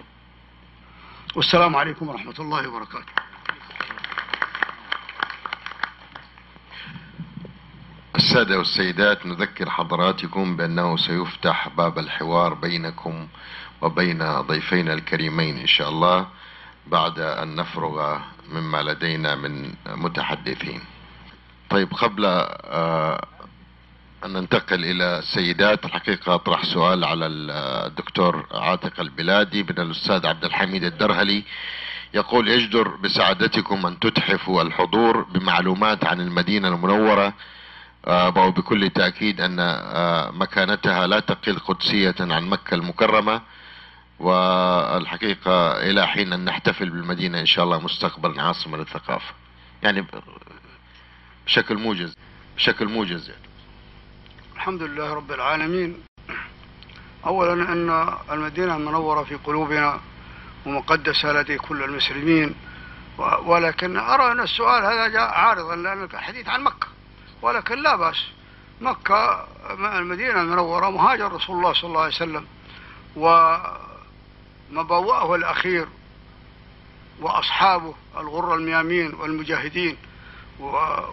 والسلام عليكم ورحمة الله وبركاته. السادة والسيدات نذكر حضراتكم بأنه سيفتح باب الحوار بينكم وبين ضيفينا الكريمين إن شاء الله بعد أن نفرغ مما لدينا من متحدثين. طيب قبل آه، أن ننتقل إلى السيدات الحقيقة أطرح سؤال على الدكتور عاتق البلادي من الأستاذ عبد الحميد الدرهلي. يقول يجدر بسعادتكم أن تتحفوا الحضور بمعلومات عن المدينة المنورة وبكل تأكيد أن آه، مكانتها لا تقل قدسية عن مكة المكرمة والحقيقة إلى حين أن نحتفل بالمدينة إن شاء الله مستقبلا عاصمة للثقافة يعني بشكل موجز بشكل موجز يعني. الحمد لله رب العالمين. اولا أن المدينة المنوره في قلوبنا ومقدسة لدي كل المسلمين ولكن أرى أن السؤال هذا جاء عارضا لأن الحديث عن مكة. ولكن لا بأس. مكة المدينة المنورة مهاجر رسول الله صلى الله عليه وسلم ومبوأه الأخير وأصحابه الغر الميامين والمجاهدين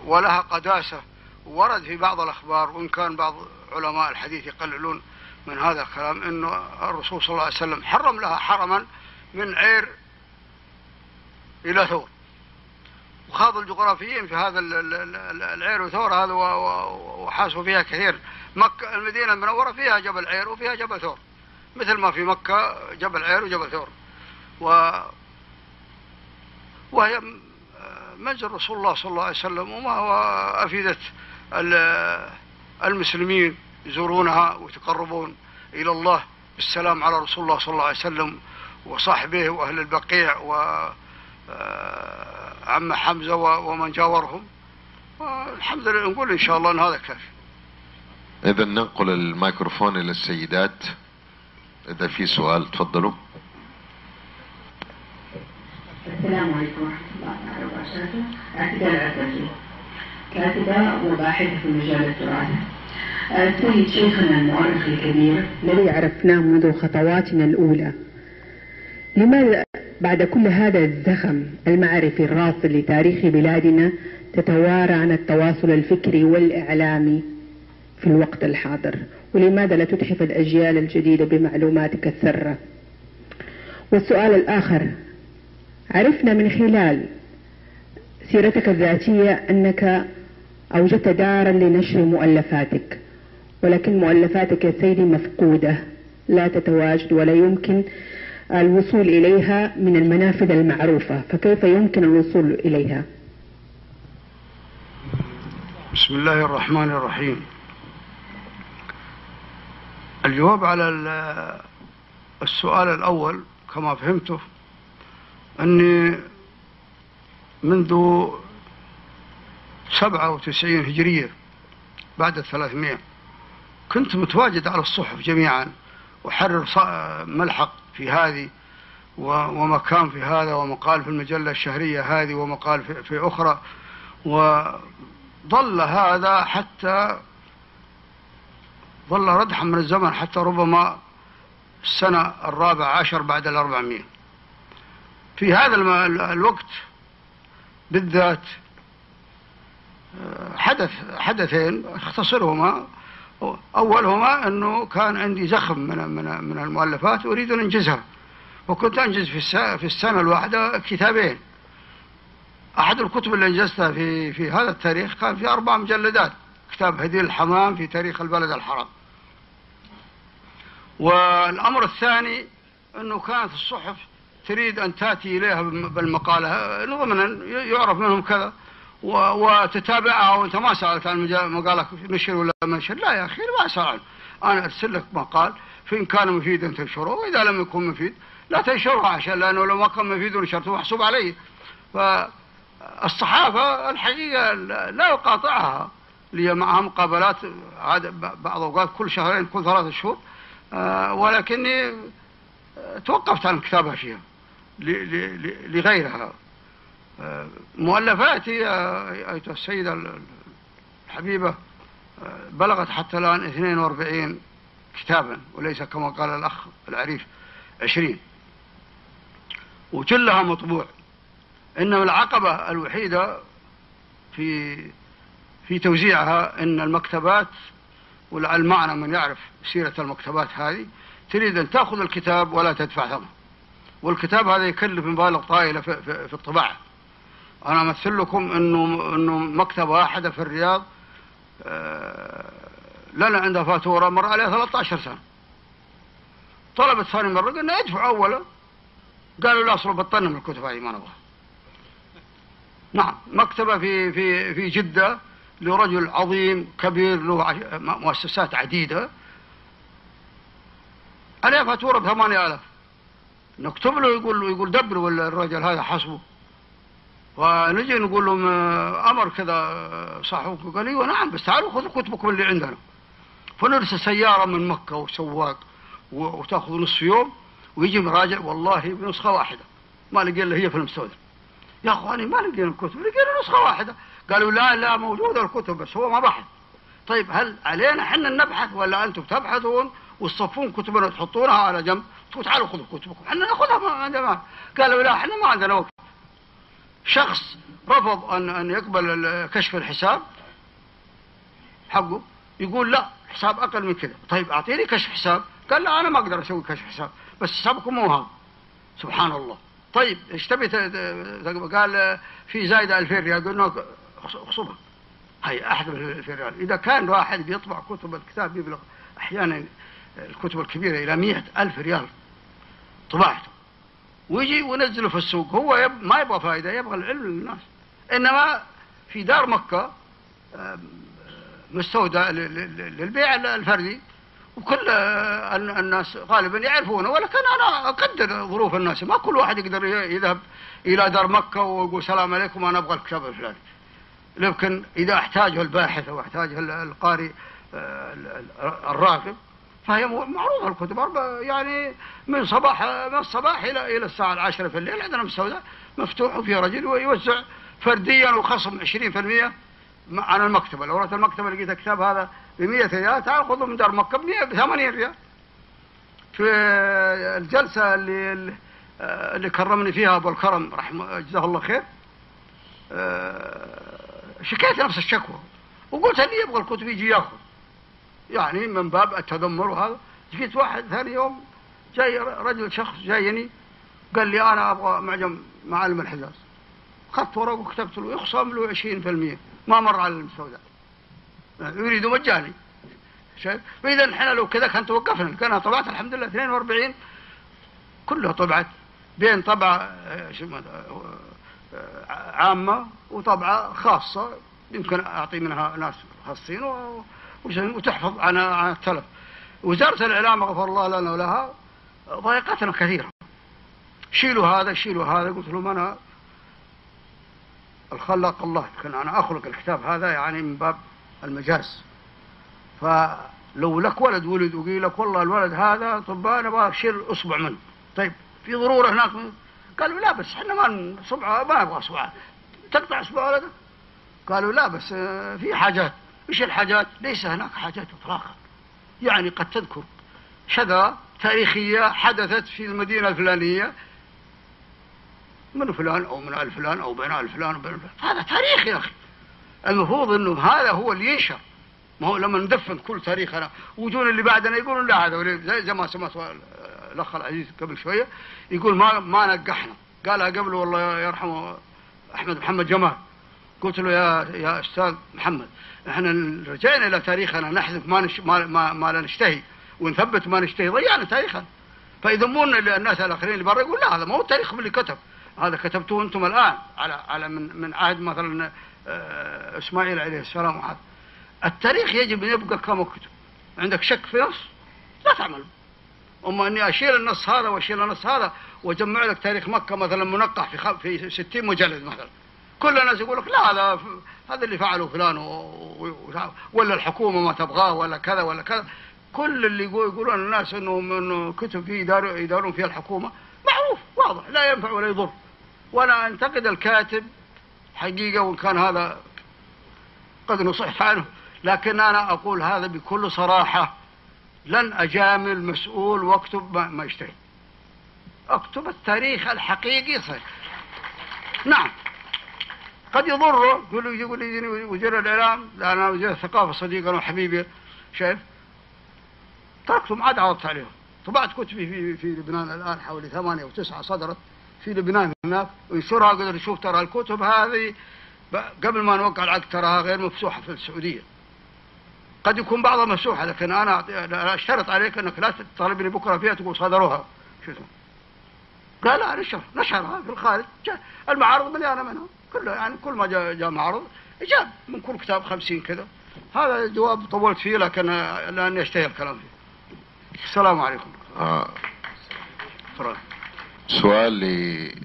ولها قداسة. ورد في بعض الأخبار وإن كان بعض علماء الحديث يقللون من هذا الكلام أنه الرسول صلى الله عليه وسلم حرم لها حرما من عير إلى ثور. وخاض الجغرافيين في هذا ال- ال- ال- العير وثور هذا وحاسوا فيها كثير. مكة المدينة المنورة فيها جبل عير وفيها جبل ثور. مثل ما في مكة جبل عير وجبل ثور. و وهي منزل رسول الله صلى الله عليه وسلم وما هو أفئدة ال- المسلمين يزورونها ويتقربون إلى الله بالسلام على رسول الله صلى الله عليه وسلم وصحبه وأهل البقيع و آه، عم حمزة ومن جاورهم والحمد لله نقول إن شاء الله أن هذا كافي إذا ننقل الميكروفون إلى السيدات إذا في سؤال تفضلوا السلام عليكم ورحمة الله تعالى وبركاته. اعتذار العتزي. كاتبة وباحثة في مجال التراث. السيد شيخنا المؤرخ الكبير الذي عرفناه منذ خطواتنا الأولى. لماذا بعد كل هذا الزخم المعرفي الراصد لتاريخ بلادنا تتوارى عن التواصل الفكري والإعلامي في الوقت الحاضر؟ ولماذا لا تتحف الأجيال الجديدة بمعلوماتك الثرة؟ والسؤال الآخر عرفنا من خلال سيرتك الذاتية أنك أوجدت دارا لنشر مؤلفاتك ولكن مؤلفاتك يا سيدي مفقودة لا تتواجد ولا يمكن الوصول إليها من المنافذ المعروفة فكيف يمكن الوصول إليها؟ بسم الله الرحمن الرحيم. الجواب على ال- السؤال الأول كما فهمته أني منذ سبعة وتسعين هجرية بعد الثلاثمائة كنت متواجد على الصحف جميعا وحرر ملحق في هذه ومكان في هذا ومقال في المجلة الشهرية هذه ومقال في, في أخرى. وظل هذا حتى ظل ردحا من الزمن حتى ربما السنة الرابع عشر بعد الأربعمائة في هذا الوقت بالذات آه، حدث حدثين اختصرهما. أولهما أنه كان عندي زخم من من من المؤلفات أريد أن أنجزها. وكنت أنجز في في السنة الواحدة كتابين. أحد الكتب اللي أنجزتها في في هذا التاريخ كان في أربع مجلدات. كتاب هدي الحمام في تاريخ البلد الحرام. والأمر الثاني أنه كانت الصحف تريد أن تأتي إليها بالمقالة. ضمنا يعرف منهم كذا. وتتابعها وانت ما سألت عن مقالك نشر ولا منشر لا يا أخي ما سأل. أنا أرسل لك مقال فإن كان مفيدا تنشره وإذا لم يكن مفيد لا تنشره عشان لأنه لو ما كان مفيد ونشرته محسوب علي فالصحافه الحقيقة لا يقاطعها. لي معها مقابلات بعض الاوقات كل شهرين كل ثلاثة شهور. آه، ولكني توقفت عن الكتابه فيها لغيرها. مؤلفاتي أيتها السيدة الحبيبة بلغت حتى الآن 42 كتابا وليس كما قال الأخ العريف 20 وكلها مطبوع. إنما العقبة الوحيدة في في توزيعها إن المكتبات ولعل معنا من يعرف سيرة المكتبات هذه تريد أن تأخذ الكتاب ولا تدفع ثمن والكتاب هذا يكلف مبالغ طائلة في, في, في الطباعة. أنا أمثل لكم إنه إنه مكتبة واحدة في الرياض آه، لنا عندها فاتورة مر عليها 13 سنة. طلبت ثاني مرة قلنا ادفع أولا. قالوا لا أصلا بطلنا من الكتب هذه ما نبغى. نعم مكتبة في في في جدة لرجل عظيم كبير له مؤسسات عديدة. عليها فاتورة بثمانية آلاف. نكتب له يقول يقول دبر ولا الرجل هذا حسبه ونجي نقول لهم آه، أمر كذا آه، صاحبكم قال إيوه نعم بس تعالوا خذوا كتبكم اللي عندنا. فنرسل سيارة من مكة وسواق وتأخذ نصف يوم ويجي مراجع. والله بنسخة واحدة. ما لقي إلا هي في المستودع. يا أخواني ما لقينا الكتب. لقينا نسخة واحدة. قالوا لا لا موجودة الكتب بس هو ما بحث. طيب هل علينا إحنا نبحث ولا أنتم تبحثون؟ وتصفون كتبنا وتحطونها على جنب. تعالوا خذوا كتبكم. إحنا ناخذها ما عندنا قالوا لا إحنا ما عندنا وقت. شخص رفض أن أن يقبل كشف الحساب حقه يقول لا حساب أقل من كذا. طيب أعطيني كشف حساب. قال لا أنا ما أقدر أسوي كشف حساب بس حسابكم مو هذا. سبحان الله. طيب إيش تبي قال في زايده 2000 ريال. قلنا اخصبها هي أحد من 2000 ريال. إذا كان واحد بيطبع كتب الكتاب يبلغ أحيانا الكتب الكبيرة إلى مئة ألف ريال طباعته ويجي وينزله في السوق. هو يب ما يبغى فائدة يبغى العلم للناس. إنما في دار مكة مستودع للبيع الفردي. وكل الناس غالبا يعرفونه. ولكن أنا أقدر ظروف الناس. ما كل واحد يقدر يذهب إلى دار مكة ويقول السلام عليكم أنا أبغى الكتاب الفلاني. لكن إذا أحتاجه الباحث أو أحتاجه القارئ آه، الراغب فهي معروضة الكتب. يعني من صباح من الصباح إلى إلى الساعة العاشرة في الليل عندنا السوداء مفتوح وفيه رجل ويوزع فرديا وخصم 20% عن المكتبة. لو رحت المكتبة لقيت الكتاب هذا ب 100 ريال تعال خذه من دار مكة ب 80 ريال. في الجلسة اللي اللي كرمني فيها أبو الكرم رحمه جزاه الله خير شكيت نفس الشكوى وقلت اللي يبغى الكتب يجي ياخذ. يعني من باب التذمر وهذا جيت واحد ثاني يوم جاي رجل شخص جايني قال لي أنا أبغى معجم معالم الحجاز. اخذت ورقة وكتبت له يخصم له 20% ما مر على السوداء يريد مجاني شايف؟ فاذا إحنا لو كذا كان توقفنا. كان طبعت الحمد لله 42 كلها طبعت. بين طبعة آه، آه، عامة وطبعة خاصة. يمكن أعطي منها ناس خاصين وتحفظ عن عن التلف وزارة الإعلام غفر الله لنا ولها ضايقتنا كثيرا شيلوا هذا شيلوا هذا. قلت لهم أنا الخلاق الله كان أنا أخلق الكتاب هذا يعني من باب المجاز. فلو لك ولد ولد وقيل لك والله الولد هذا طب أنا أبغى أشيل أصبع منه. طيب في ضرورة هناك؟ قالوا لا بس إحنا ما صبعه ما نبغى أصبعه تقطع أصبع ولدك؟ قالوا لا بس آه، في حاجات. إيش الحاجات؟ ليس هناك حاجات اطلاقا. يعني قد تذكر. شذا تاريخية حدثت في المدينة الفلانية. من فلان أو من آل فلان أو بين آل فلان وبين فلان. هذا تاريخ يا أخي. المفروض إنه هذا هو اللي ينشر. ما هو لما ندفن كل تاريخنا. وجون اللي بعدنا يقولون لا هذا زي, ما سمعت الأخ العزيز قبل شوية. يقول ما ما نقحنا قالها قبل والله يرحمه أحمد محمد جمال. قلت له يا يا أستاذ محمد إحنا رجعنا إلى تاريخنا نحذف ما نش ما ما, ما لا نشتهي. ونثبت ما نشتهي ضيعنا تاريخنا. فيذمون الناس الآخرين اللي برا يقول لا هذا ما هو التاريخ اللي كتب. هذا كتبتوه أنتم الآن على على من من عهد مثلا آه، إسماعيل عليه السلام وهذا التاريخ يجب أن يبقى كما كتب. عندك شك في نص؟ لا تعمل. أما أني أشيل النص هذا وأشيل النص هذا وأجمع لك تاريخ مكة مثلا منقح في خ... في 60 مجلد مثلا. كل الناس يقول لك لا هذا هذا اللي فعله فلان. ولا الحكومة ما تبغاه ولا كذا ولا كذا. كل اللي يقولون الناس انه إنه كتب فيه يدار يدارون فيها الحكومة. معروف واضح لا ينفع ولا يضر. وأنا انتقد الكاتب حقيقة وإن كان هذا قد نصح عنه لكن أنا أقول هذا بكل صراحة لن أجامل مسؤول وأكتب ما, ما يشتهي. أكتب التاريخ الحقيقي صحيح. نعم. قد يضره يقول يقول لي وزير الإعلام لا أنا وزير الثقافة صديقنا وحبيبي شايف؟ تركته ما عاد عرضت عليهم. طبعت كتبي في في لبنان الآن حوالي ثمانية أو تسعه صدرت في لبنان هناك. وينشرها قدر يشوف ترى الكتب هذه. قبل ما نوقع العقد تراها غير مفسوحه في السعودية. قد يكون بعضها مفتوحة لكن أنا أشترط عليك أنك لا تطالبني بكرة فيها تقول صدروها شو اسمه؟ قال لا نشر نشرها في الخارج. المعارض مليانة منها كله يعني كل ما جاء, جاء معرض جاب من كل كتاب خمسين كذا. هذا الجواب طولت فيه لكن لاني اشتهي الكلام فيه. السلام عليكم. آه. سؤال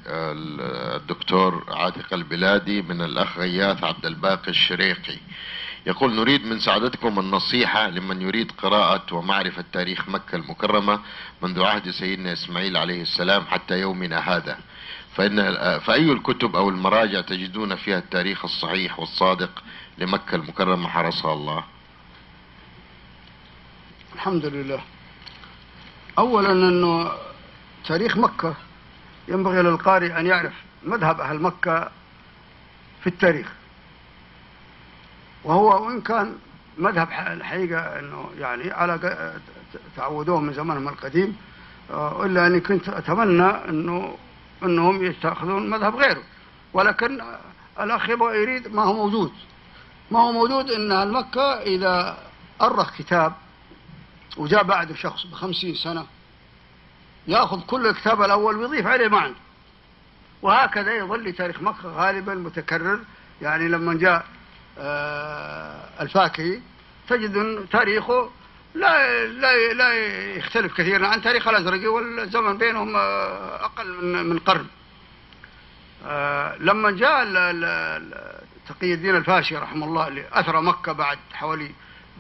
للدكتور عاتق البلادي من الأخ غياث عبد الباقي الشريقي. يقول نريد من سعادتكم النصيحة لمن يريد قراءة ومعرفة تاريخ مكة المكرمة منذ عهد سيدنا إسماعيل عليه السلام حتى يومنا هذا. فإن فأي الكتب أو المراجع تجدون فيها التاريخ الصحيح والصادق لمكة المكرمة حرسها الله؟ الحمد لله. أولا أنه تاريخ مكة ينبغي للقارئ أن يعرف مذهب أهل مكة في التاريخ. وهو وإن كان مذهب الحقيقة أنه يعني على تعودوه من زمانهم القديم آه، إلا أني كنت أتمنى أنه أنهم يتخذون مذهب غيره. ولكن الأخ يبغى يريد ما هو موجود. ما هو موجود أن المكة إذا أرخ كتاب وجاء بعد شخص بخمسين سنة يأخذ كل الكتاب الأول ويضيف عليه ما عنده. وهكذا يظل تاريخ مكة غالبا متكرر. يعني لما جاء آه، الفاكهي تجد تاريخه لا لا لا يختلف كثيرا عن تاريخ الازرقي والزمن بينهم آه، أقل من قرن. آه، لما جاء تقي الدين الفاشي رحمه الله اللي اثرى مكة بعد حوالي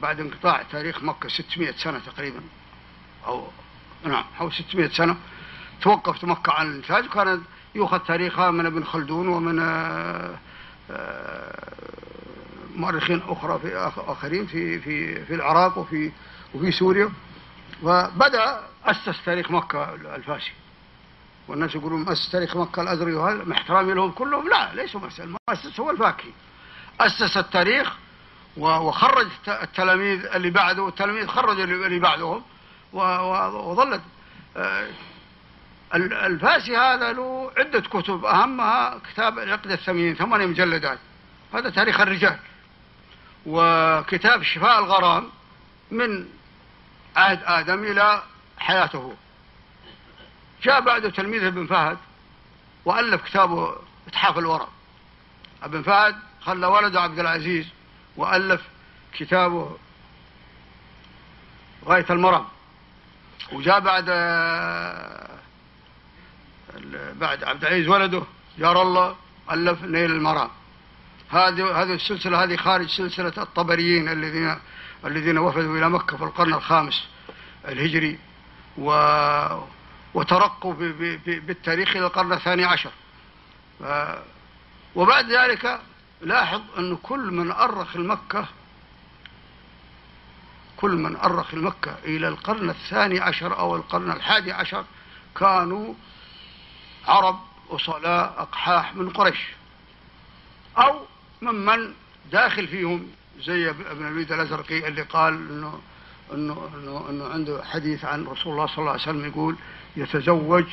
بعد انقطاع تاريخ مكة 600 سنة تقريبا أو نعم حوالي 600 سنة توقفت مكة عن الانتاج وكانت يؤخذ تاريخها من ابن خلدون ومن مؤرخين أخرى في آخرين في في في العراق وفي وفي سوريا وبدأ أسس تاريخ مكة الفاشي والناس يقولون أسس تاريخ مكة الأزري مع احترامي لهم كلهم؟ لا ليسوا مؤسس. المؤسس هو الفاكهي. أسس التاريخ وخرج التلاميذ اللي بعده والتلاميذ خرج اللي بعدهم وظلت. الفاسي هذا له عدة كتب أهمها كتاب العقد الثمين ثمانية مجلدات. هذا تاريخ الرجال. وكتاب شفاء الغرام من عهد آدم إلى حياته. جاء بعده تلميذه ابن فهد وألف كتابه إتحاف الورى. ابن فهد خلى ولده عبد العزيز وألف كتابه غاية المرام. وجاء بعد بعد عبد العزيز ولده جار الله ألف نيل المرام. هذه هذه السلسلة هذه خارج سلسلة الطبريين الذين الذين وفدوا إلى مكة في القرن الخامس الهجري و وترقوا بالتاريخ إلى القرن الثاني عشر. وبعد ذلك لاحظ أن كل من أرخ المكة كل من أرخ المكة إلى القرن الثاني عشر أو القرن الحادي عشر كانوا عرب أصلاء أقحاح من قريش أو ممن داخل فيهم زي ابن الوليد الأزرقي اللي قال إنه إنه إنه إنه عنده حديث عن رسول الله صلى الله عليه وسلم يقول يتزوج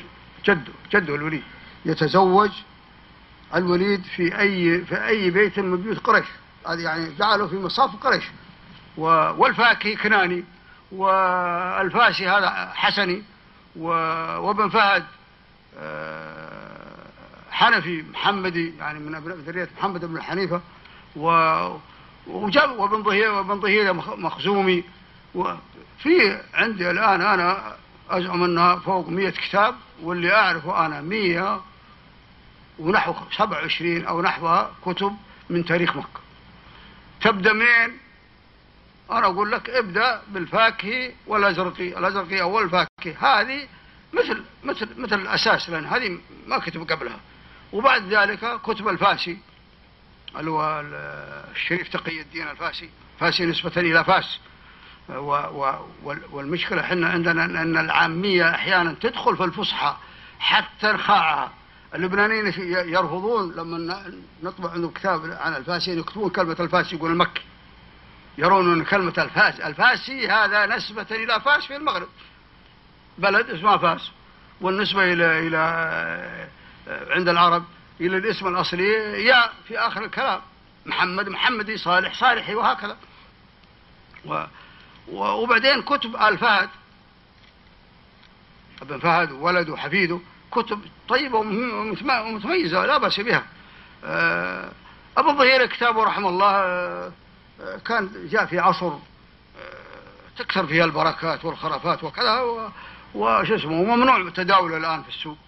جده جده الوليد. يتزوج الوليد في أي في أي بيت من بيوت قريش. هذه يعني جعله في مصاف قريش. والفاكهي كناني والفاسي هذا حسني وابن فهد آه، حنفي محمدي يعني من أبناء ذرية محمد بن حنيفة و وجاب وابن ظهير وابن ظهير مخزومي. وفي عندي الآن أنا أزعم انها فوق 100 كتاب واللي أعرفه أنا 100 ونحو 27 أو نحوها كتب من تاريخ مكة. تبدأ من أنا أقول لك ابدأ بالفاكهي والأزرقي الأزرقي أول فاكهي هذه مثل مثل مثل الأساس لأن هذه ما كتب قبلها. وبعد ذلك كتب الفاسي اللي هو الشريف تقي الدين الفاسي فاسي نسبة إلى فاس والمشكلة إحنا عندنا أن العامية أحيانا تدخل في الفصحى حتى إخواننا اللبنانيين يرفضون لما نطبع عندهم كتاب عن الفاسي يكتبون كلمة الفاسي يقول المكي يرون أن كلمة الفاس الفاسي هذا نسبة إلى فاس في المغرب. بلد اسمها فاس والنسبة إلى إلى عند العرب. إلى الاسم الأصلي يا في آخر الكلام محمد محمدي صالح صالحي وهكذا. و وبعدين كتب آل فهد. ابن فهد وولده وحفيده كتب طيبة ومتميزة لا بأس بها. آه، أبو الظهير كتابه رحمه الله آه، كان جاء في عصر آه، تكثر فيها البركات والخرافات وكذا وش اسمه وممنوع تداوله الآن في السوق.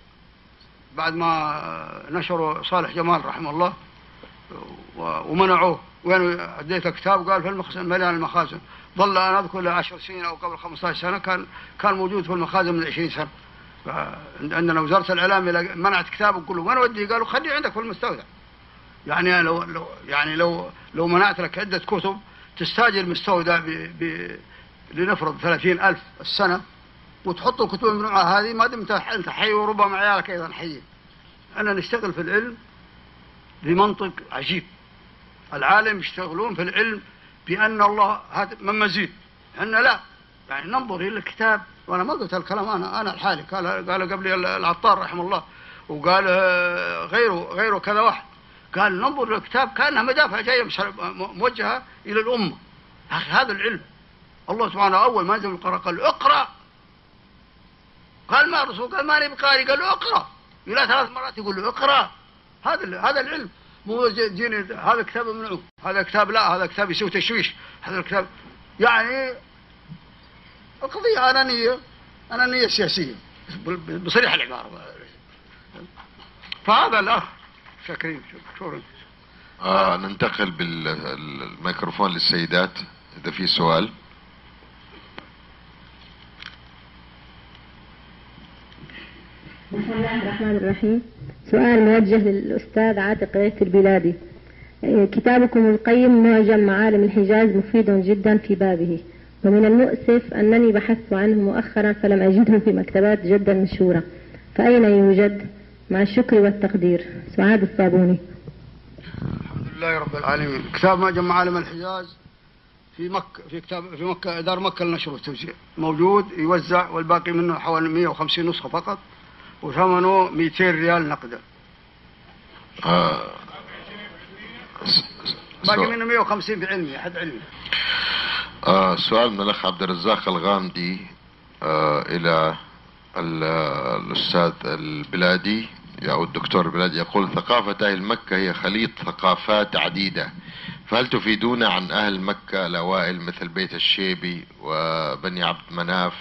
بعد ما نشروا صالح جمال رحمه الله ومنعوه. وين أديته كتاب قال في المخزن مليان المخازن. ظل أنا أذكر له 10 سنين أو قبل 15 سنة كان كان موجود في المخازن من 20 سنة. عندنا وزارة الإعلام منعت كتابه يقول له وين ودي؟ قالوا خليه عندك في المستودع. يعني لو لو يعني لو لو منعت لك عدة كتب تستاجر مستودع ب ب لنفرض ثلاثين ألف السنة وتحط الكتب الممنوعة هذه ما دمت أنت حي وربما عيالك أيضا حيين. أنا نشتغل في العلم بمنطق عجيب. العالم يشتغلون في العلم بأن الله هذا من مزيد. إحنا لا. يعني ننظر إلى الكتاب. وأنا ما قلت الكلام أنا أنا الحالي قال قال قبلي العطار رحمه الله. وقال غيره غيره كذا واحد. قال ننظر للكتاب كأنها مدافع جاية موجهة إلى الأمة. أخي هذا العلم. الله سبحانه أول ما نزل القرآن قال اقرأ الرسول قال ماني بقاري. قال له اقرأ. إلى ثلاث مرات يقول له اقرأ. هذا هذا العلم مو جيني هذا كتاب ممنوع. هذا كتاب لا هذا كتاب يسوي تشويش. هذا الكتاب يعني القضية انانيه أنانية سياسية. بصريح العبارة. فهذا الأخ شاكرين. شكرا. آه ننتقل بالميكروفون للسيدات إذا في سؤال. بسم الله الرحمن الرحيم. سؤال موجه للأستاذ عاتق غيث البلادي. كتابكم القيم معجم معالم الحجاز مفيد جدا في بابه. ومن المؤسف أنني بحثت عنه مؤخرا فلم أجده في مكتبات جدة المشهورة فأين يوجد؟ مع الشكر والتقدير؟ سعاد الصابوني. الحمد لله رب العالمين. كتاب ما جمع عالم الحجاز في مكة في كتاب في مكة دار مكة للنشر والتوزيع موجود يوزع والباقي منه حوالي 150 نسخة فقط. وثمنه 200 ريال نقدا آه. باقي منه 150 في علمي حد علمي. آه سؤال من الأخ عبد الرزاق الغامدي آه إلى الأستاذ البلادي أو الدكتور البلادي يقول ثقافة أهل مكة هي خليط ثقافات عديدة فهل تفيدون عن أهل مكة الأوائل مثل بيت الشيبي وبني عبد مناف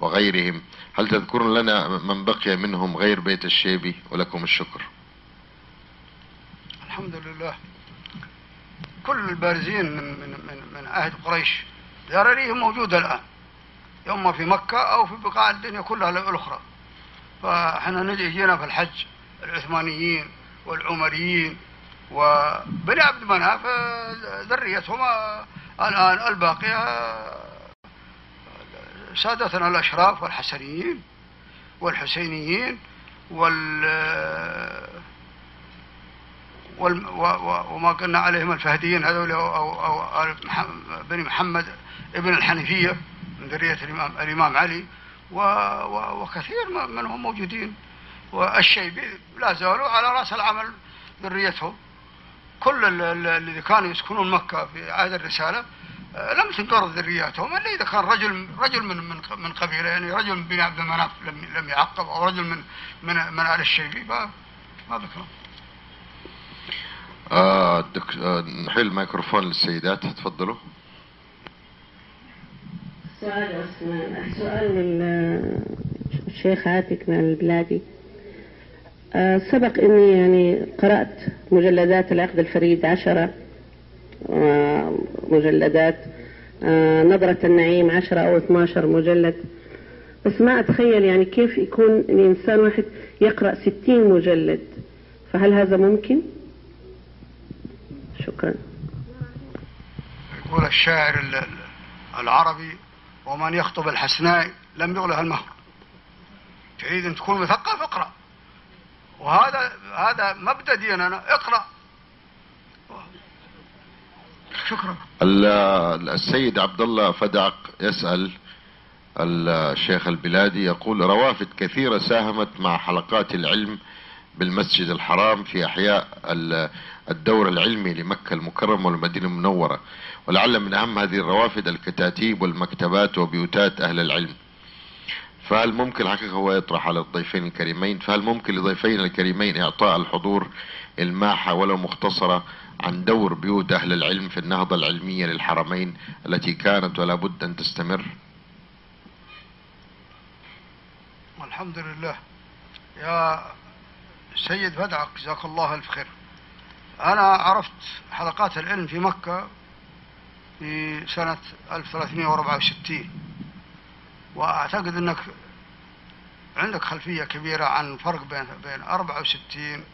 وغيرهم؟ هل تذكرون لنا من بقي منهم غير بيت الشيبي ولكم الشكر؟ الحمد لله. كل البارزين من, من, من, من عهد قريش ذراريهم موجودة الآن. إما في مكة أو في بقاع الدنيا كلها الأخرى. فإحنا نجي جينا في الحج العثمانيين والعمريين وبني عبد مناف ذريتهم الآن الباقية سادتنا الأشراف والحسنيين والحسينيين وال وال وما قلنا عليهم الفهديين هذول أو, أو, أو بني محمد ابن الحنيفية من ذرية الإمام, الإمام علي و وكثير منهم موجودين والشيبي لا زالوا على رأس العمل ذريتهم كل ال- ال- الذي كانوا يسكنون مكة في عهد الرسالة لم تنقرض ذرياتهم إلا إذا كان رجل رجل من من من قبيلة يعني رجل من بني عبد المناف لم لم يعقب أو رجل من من من آل الشيبي ما ما ذكرهم آه دك... آه نحل الميكروفون للسيدات تفضلوا. سؤال عثمان. سؤال للشيخ عاتق من البلادي آه، سبق إني يعني قرأت مجلدات العقد الفريد عشرة. آه، مجلدات. آه، نظرة النعيم عشرة أو 12 مجلد. بس ما أتخيل يعني كيف يكون الإنسان واحد يقرأ 60 مجلد. فهل هذا ممكن؟ شكرا. يقول الشاعر ال- ال- العربي ومن يخطب الحسناء لم يغله المهر. تريد أن تكون مثقف؟ اقرأ. وهذا هذا مبدا ديننا اقرأ. شكرا. ال- السيد عبد الله فدعق يسأل الشيخ البلادي يقول روافد كثيرة ساهمت مع حلقات العلم بالمسجد الحرام في أحياء ال- الدور العلمي لمكة المكرمة والمدينة المنورة ولعل من أهم هذه الروافد الكتاتيب والمكتبات وبيوتات أهل العلم. فهل ممكن حقيقة هو يطرح على الضيفين الكريمين فهل ممكن لضيفين الكريمين إعطاء الحضور الماحة ولو مختصرة عن دور بيوت أهل العلم في النهضة العلمية للحرمين التي كانت ولا بد أن تستمر؟ الحمد لله. يا سيد بدعك جزاك الله الف خير أنا عرفت حلقات العلم في مكة في سنة 1364 وأعتقد إنك عندك خلفية كبيرة عن فرق بين بين 64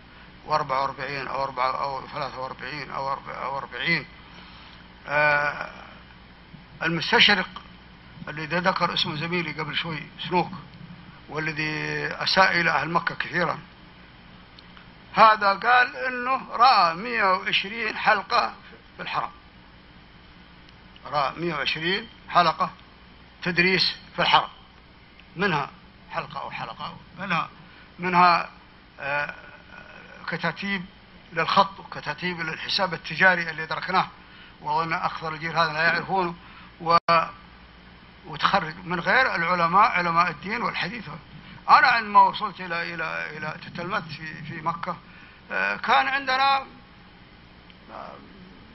و 44 أو 4 أو 43 أو 40 آه المستشرق الذي ذكر اسمه زميلي قبل شوي سنوك والذي أساء إلى أهل مكة كثيرا. هذا قال إنه رأى 120 حلقة في الحرم. رأى 120 حلقة تدريس في الحرم. منها حلقة أو حلقة أو منها منها آه، كتاتيب للخط وكتاتيب للحساب التجاري اللي دركناه وأظن أكثر الجيل هذا لا يعرفونه. و وتخرج من غير العلماء علماء الدين والحديث. أنا عندما وصلت إلى إلى إلى تتلمذت في في مكة آه، كان عندنا آه،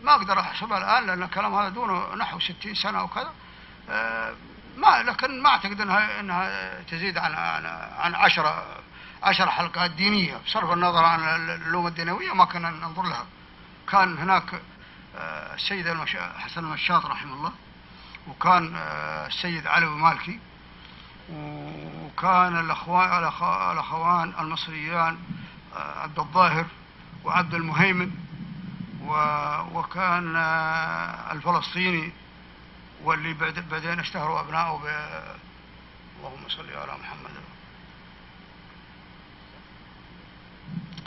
ما أقدر أحسبها الآن لأن الكلام هذا دونه نحو 60 سنة أو كذا. آه، ما لكن ما أعتقد انها إنها تزيد عن عن عن 10 10 حلقات دينية. بصرف النظر عن العلوم الدنيويه ما كنا ننظر لها. كان هناك آه، السيد حسن المشاط رحمه الله وكان آه، السيد علوي مالكي وكان الأخوان الأخ- الأخوان المصريان آه، عبد الظاهر وعبد المهيمن وكان الفلسطيني واللي بعد- بعدين اشتهروا ابنائه ب اللهم صل على محمد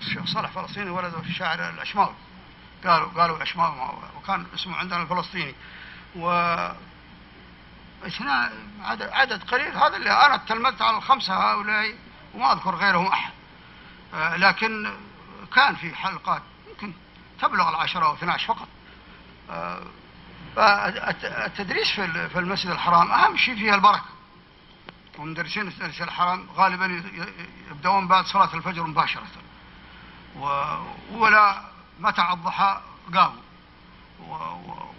الشيخ صالح فلسطيني ولده الشاعر الأشماوي. قالوا قالوا الأشماوي وكان اسمه عندنا الفلسطيني. و عدد, عدد قليل هذا اللي أنا تلمذت على الخمسة هؤلاء وما أذكر غيرهم أحد. آه، لكن كان في حلقات يمكن تبلغ العشرة أو 12 فقط. آه، فالتدريس في ال- في المسجد الحرام أهم شيء فيها البركة. ومدرسين المسجد الحرام غالبا يبدأون بعد صلاة الفجر مباشرة. ولا متى الضحى قاموا.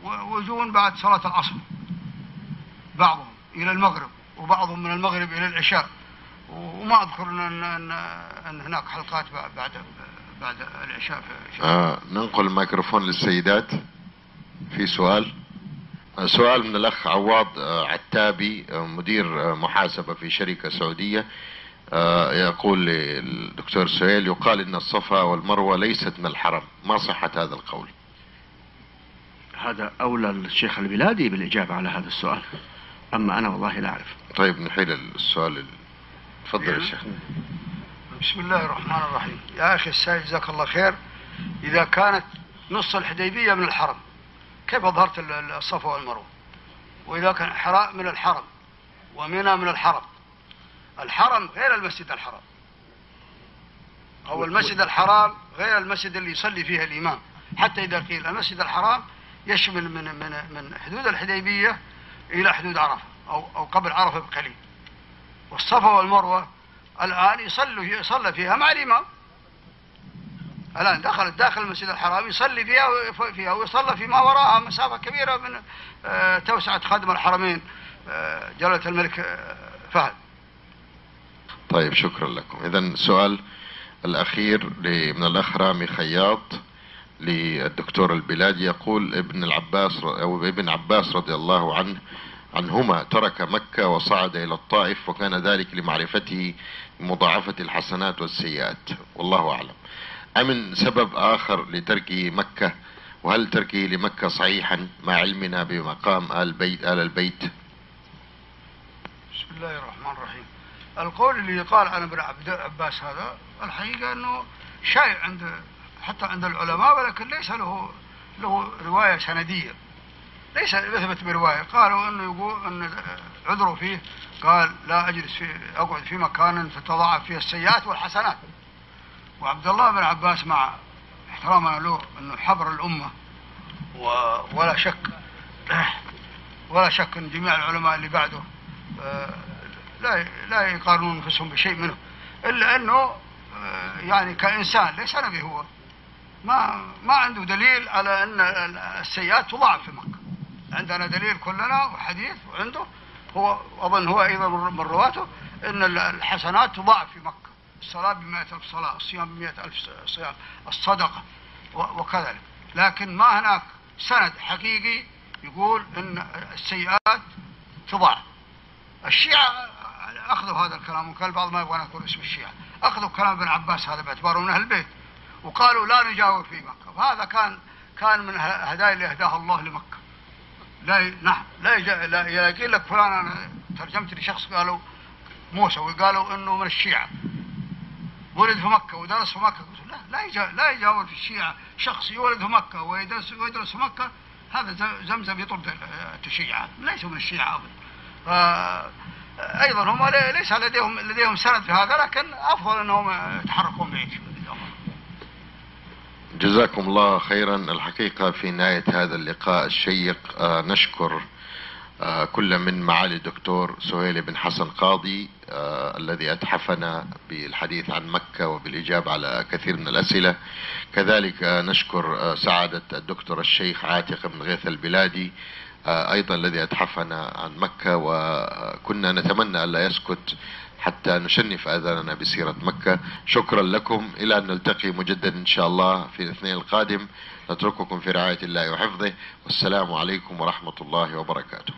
ويجون بعد صلاة العصر. بعضهم إلى المغرب وبعضهم من المغرب إلى العشاء. وما أذكر أن, أن, أن, هناك حلقات بعد بعد, العشاء في آه ننقل الميكروفون للسيدات. في سؤال؟ آه، سؤال من الأخ عواض آه، عتابي آه، مدير محاسبة في شركة سعودية. يقول الدكتور سهيل يقال إن الصفا والمروة ليست من الحرم. ما صحة هذا القول؟ هذا أولى الشيخ البلادي بالإجابة على هذا السؤال. أما أنا والله لا أعرف. طيب نحيل السؤال. ال- تفضل يا شيخ. بسم الله الرحمن الرحيم. يا أخي السائل جزاك الله خير. إذا كانت نص الحديبية من الحرم كيف ال- الصفا والمروة؟ وإذا كان حراء من الحرم ومنى من الحرم الحرم غير المسجد الحرام. أو المسجد الحرام غير المسجد اللي يصلي فيه الإمام. حتى إذا قيل المسجد الحرام يشمل من من من حدود الحديبية إلى حدود عرفة أو أو قبل عرفة بقليل. والصفا والمروة الآن يصلوا يصلى فيها مع الإمام. الآن دخلت داخل المسجد الحرام يصلي فيها فيها ويصلى فيما وراءها مسافة كبيرة من آه، توسعة خادم الحرمين آه، جلالة الملك آه، فهد. طيب شكرا لكم. اذا السؤال الأخير من الأخ رامي خياط للدكتور البلادي يقول ابن العباس أو ابن عباس رضي الله عنه عنهما ترك مكة وصعد إلى الطائف وكان ذلك لمعرفته مضاعفة الحسنات والسيئات. والله أعلم. أمن سبب آخر لتركه مكة؟ وهل تركه لمكة صحيحا مع علمنا بمقام آل بيت آل البيت؟ بسم الله الرحمن الرحيم. القول اللي قال عن ابن عبد عباس هذا الحقيقة أنه شائع عند حتى عند العلماء ولكن ليس له له رواية سندية. ليس يثبت برواية. قالوا أنه يقول أن عذره فيه قال لا أجلس في أقعد في مكان تتضاعف فيه السيئات والحسنات. وعبد الله بن عباس مع احترامنا له أنه حبر الأمة. ولا شك ولا شك أن جميع العلماء اللي بعده آه، لا لا يقارنون انفسهم بشيء منه إلا أنه آه، يعني كإنسان ليس نبي هو. ما ما عنده دليل على أن السيئات تضاعف في مكة. عندنا دليل كلنا وحديث وعنده هو أظن هو أيضا من رواته أن الحسنات تضاعف في مكة. الصلاة بمئة ألف صلاة الصيام بمئة ألف صيام الصدقة وكذلك. لكن ما هناك سند حقيقي يقول أن السيئات تضاعف. الشيعة أخذوا هذا الكلام وكان البعض ما يبغى يذكر اسم الشيعة. أخذوا كلام ابن عباس هذا باعتباره من أهل البيت. وقالوا لا نجاور في مكة. وهذا كان كان من هدايا اللي أهداها الله لمكة. لا. نعم لا. لا يلاقي لك فلان أنا ترجمت لشخص قالوا موسى وقالوا إنه من الشيعة. ولد في مكة ودرس في مكة. قلت لا لا يجا... لا يجاور في الشيعة شخص يولد في مكة ويدرس ويدرس في مكة. هذا زمزم يطرد الشيعة. ليسوا من الشيعة أبدا. أيضا هم لي- ليس لديهم لديهم سند في هذا لكن أفضل أنهم يتحركون بعيد جزاكم الله خيرا. الحقيقة في نهاية هذا اللقاء الشيق آه، نشكر آه، كل من معالي الدكتور سهيل بن حسن قاضي آه، الذي أتحفنا بالحديث عن مكة وبالإجابة على كثير من الأسئلة. كذلك نشكر سعادة الدكتور الشيخ عاتق بن غيث البلادي أيضا الذي أتحفنا عن مكة وكنا نتمنى ألا يسكت حتى نشنف آذاننا بسيرة مكة. شكرا لكم. إلى أن نلتقي مجددا إن شاء الله في الاثنين القادم. نترككم في رعاية الله وحفظه. والسلام عليكم ورحمة الله وبركاته.